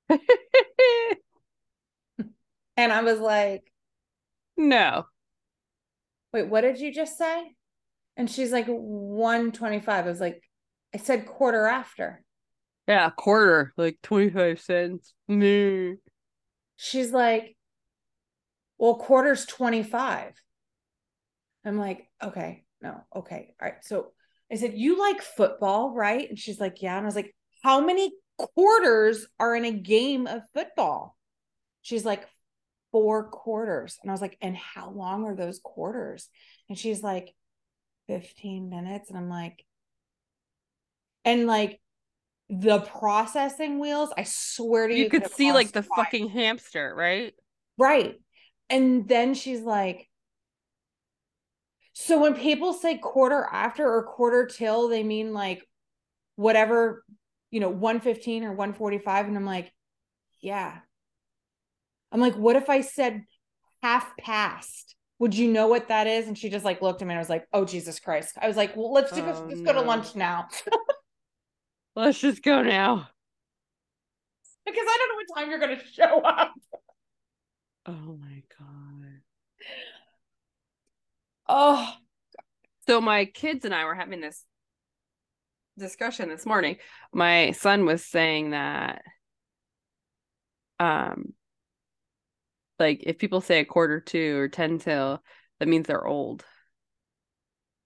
[SPEAKER 3] and i was like
[SPEAKER 2] no
[SPEAKER 3] wait what did you just say and she's like 125. I was like, I said quarter after.
[SPEAKER 2] Yeah, quarter, like 25 cents. No.
[SPEAKER 3] She's like, well, quarter's 25. I'm like, okay, no, okay. All right. So I said, You like football, right? And she's like, Yeah. And I was like, How many quarters are in a game of football? She's like, Four quarters. And I was like, And how long are those quarters? And she's like, 15 minutes. And I'm like, And like, the processing wheels, I swear to you,
[SPEAKER 2] You could see like the
[SPEAKER 3] five.
[SPEAKER 2] fucking hamster, right?
[SPEAKER 3] Right. And then she's like, so when people say quarter after or quarter till, they mean like whatever, you know, 115 or 145. And I'm like, yeah. I'm like, what if I said half past? Would you know what that is? And she just like looked at me and I was like, oh, Jesus Christ. I was like, well, let's, oh, just,
[SPEAKER 2] Oh,
[SPEAKER 3] let's go to lunch now.
[SPEAKER 2] Let's just go now.
[SPEAKER 3] because I don't know what time you're going to show up.
[SPEAKER 2] Oh my god.
[SPEAKER 3] Oh,
[SPEAKER 2] So my kids and I were having this discussion this morning. My son was saying that um like if people say a quarter to or 10 till, that means they're old.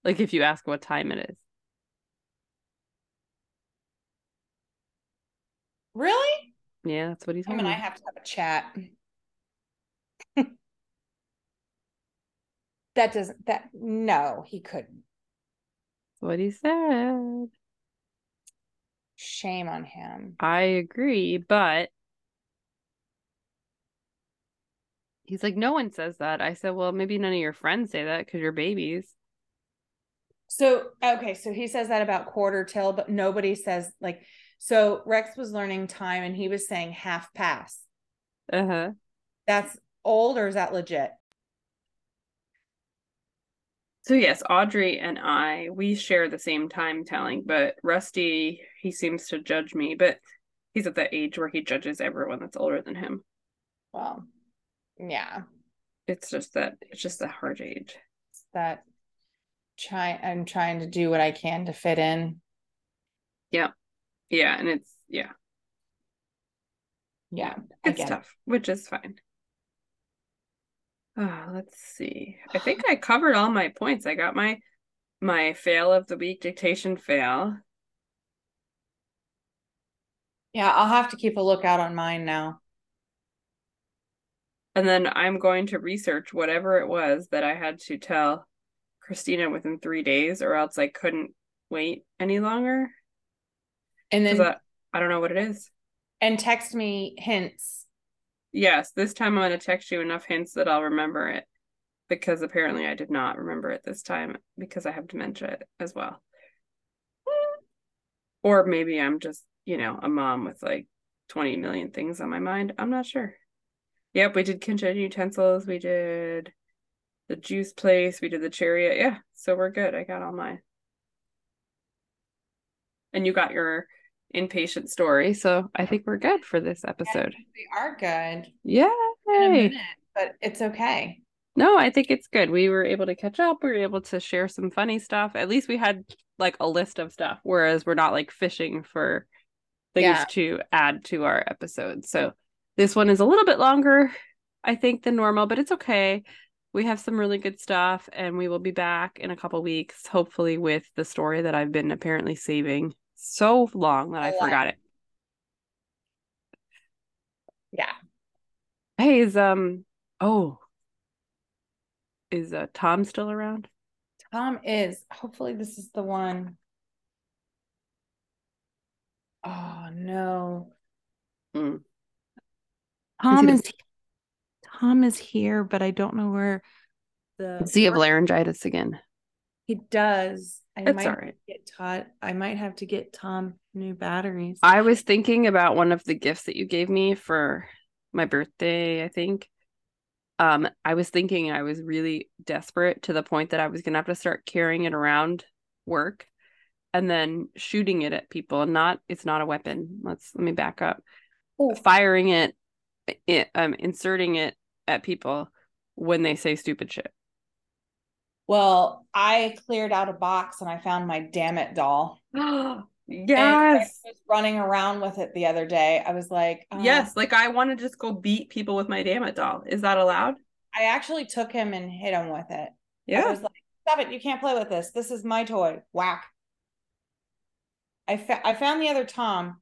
[SPEAKER 2] Like if you ask what time it is.
[SPEAKER 3] really?
[SPEAKER 2] Yeah, that's what he's.
[SPEAKER 3] Him and. I have to have a chat. That doesn't, that, no, he couldn't.
[SPEAKER 2] What he said.
[SPEAKER 3] Shame on him.
[SPEAKER 2] I agree, but he's like, no one says that. I said, well, maybe none of your friends say that because you're babies.
[SPEAKER 3] So, okay, so he says that about quarter till, but nobody says like, so Rex was learning time and he was saying half past.
[SPEAKER 2] Uh huh.
[SPEAKER 3] That's old or is that legit?
[SPEAKER 4] So yes, Audrey and I, we share the same time telling, but Rusty, he seems to judge me, but he's at that age where he judges everyone that's older than him.
[SPEAKER 3] Well, yeah,
[SPEAKER 4] It's just that it's just a hard age.
[SPEAKER 3] it's that try I'm trying to do what I can to fit in.
[SPEAKER 4] Yeah, yeah, and it's yeah,
[SPEAKER 3] Yeah,
[SPEAKER 4] it's
[SPEAKER 3] get it.
[SPEAKER 4] tough, which is fine. Ah, let's see. I think I covered all my points. I got my my fail of the week dictation fail.
[SPEAKER 3] Yeah, I'll have to keep a lookout on mine now.
[SPEAKER 4] And then I'm going to research whatever it was that I had to tell Christina within three days, or else I couldn't wait any longer.
[SPEAKER 3] And then
[SPEAKER 4] I, I don't know what it is.
[SPEAKER 3] and text me hints.
[SPEAKER 4] Yes, this time I'm going to text you enough hints that I'll remember it. Because apparently I did not remember it this time because I have dementia as well. Or maybe I'm just, you know, a mom with like 20 million things on my mind. I'm not sure. Yep, we did kitchen utensils. We did the juice place. We did the chariot. Yeah, so we're good. I got all mine. And you got your inpatient story. So I think we're good for this episode.
[SPEAKER 3] We are good
[SPEAKER 2] Yay!
[SPEAKER 3] in a minute, but it's okay.
[SPEAKER 2] No, I think it's good. We were able to catch up. We were able to share some funny stuff. At least we had like a list of stuff, whereas we're not like fishing for things
[SPEAKER 3] Yeah.
[SPEAKER 2] to add to our episode. So this one is a little bit longer, I think, than normal, but it's okay. We have some really good stuff, and we will be back in a couple weeks, hopefully, with the story that I've been apparently saving so long that I forgot it.
[SPEAKER 3] Yeah.
[SPEAKER 2] Hey, is um oh is uh Tom still around?
[SPEAKER 3] Tom is. Hopefully, this is the one. Oh no.
[SPEAKER 2] Hmm.
[SPEAKER 3] Tom
[SPEAKER 2] he
[SPEAKER 3] is Tom is here, but I don't know where the
[SPEAKER 2] Does he have laryngitis again?
[SPEAKER 3] he does. I
[SPEAKER 2] It's
[SPEAKER 3] might
[SPEAKER 2] all right.
[SPEAKER 3] get taught. I might have to get Tom new batteries.
[SPEAKER 2] I was thinking about one of the gifts that you gave me for my birthday, I think. Um, I was thinking I was really desperate to the point that I was gonna have to start carrying it around work and then shooting it at people. and Not it's not a weapon. Let's let me back up.
[SPEAKER 3] Oh.
[SPEAKER 2] Firing it, it um inserting it at people when they say stupid shit.
[SPEAKER 3] Well, I cleared out a box and I found my damn it doll. And
[SPEAKER 4] yes.
[SPEAKER 3] I was running around with it the other day. I was like, uh,
[SPEAKER 4] Yes, like I want to just go beat people with my damn it doll. Is that allowed?
[SPEAKER 3] I actually took him and hit him with it.
[SPEAKER 4] Yeah.
[SPEAKER 3] I was like, stop it. You can't play with this. This is my toy. Whack. I, fa- I found the other Tom.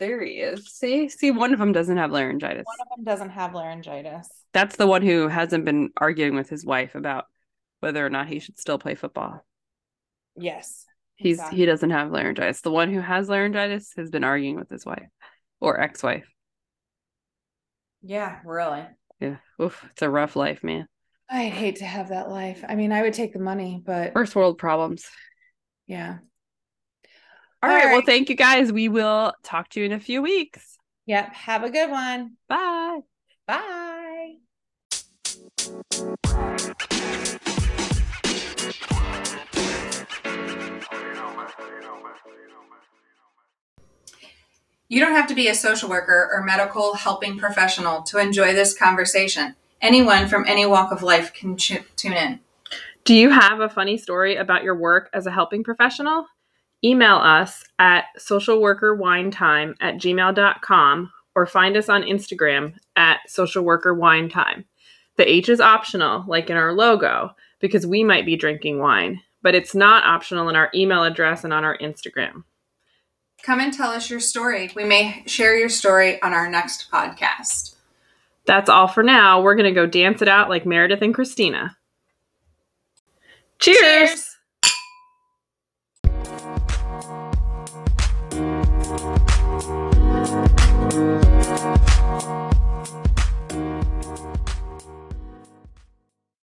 [SPEAKER 5] There he is. See, see, one of them doesn't have laryngitis.
[SPEAKER 3] One of them doesn't have laryngitis.
[SPEAKER 5] That's the one who hasn't been arguing with his wife about whether or not he should still play football.
[SPEAKER 3] Yes.
[SPEAKER 5] He's
[SPEAKER 3] exactly.
[SPEAKER 5] he doesn't have laryngitis. The one who has laryngitis has been arguing with his wife or ex-wife.
[SPEAKER 3] Yeah, really.
[SPEAKER 5] Yeah. Oof, it's a rough life, man.
[SPEAKER 3] I'd hate to have that life. I mean, I would take the money, but
[SPEAKER 5] First world problems.
[SPEAKER 3] yeah.
[SPEAKER 5] All
[SPEAKER 3] All
[SPEAKER 5] right. Well, thank you guys. We will talk to you in a few weeks.
[SPEAKER 3] Yep. Have a good one.
[SPEAKER 5] Bye.
[SPEAKER 3] Bye.
[SPEAKER 6] You don't have to be a social worker or medical helping professional to enjoy this conversation. Anyone from any walk of life can ch- tune in.
[SPEAKER 2] Do you have a funny story about your work as a helping professional? Email us at socialworkerwhinetime at gmail.com or find us on Instagram at socialworkerwhinetime. The H is optional, like in our logo, because we might be drinking wine, but it's not optional in our email address and on our Instagram.
[SPEAKER 6] Come and tell us your story. We may share your story on our next podcast.
[SPEAKER 2] That's all for now. We're going to go dance it out like Meredith and Christina. Cheers.
[SPEAKER 6] Cheers.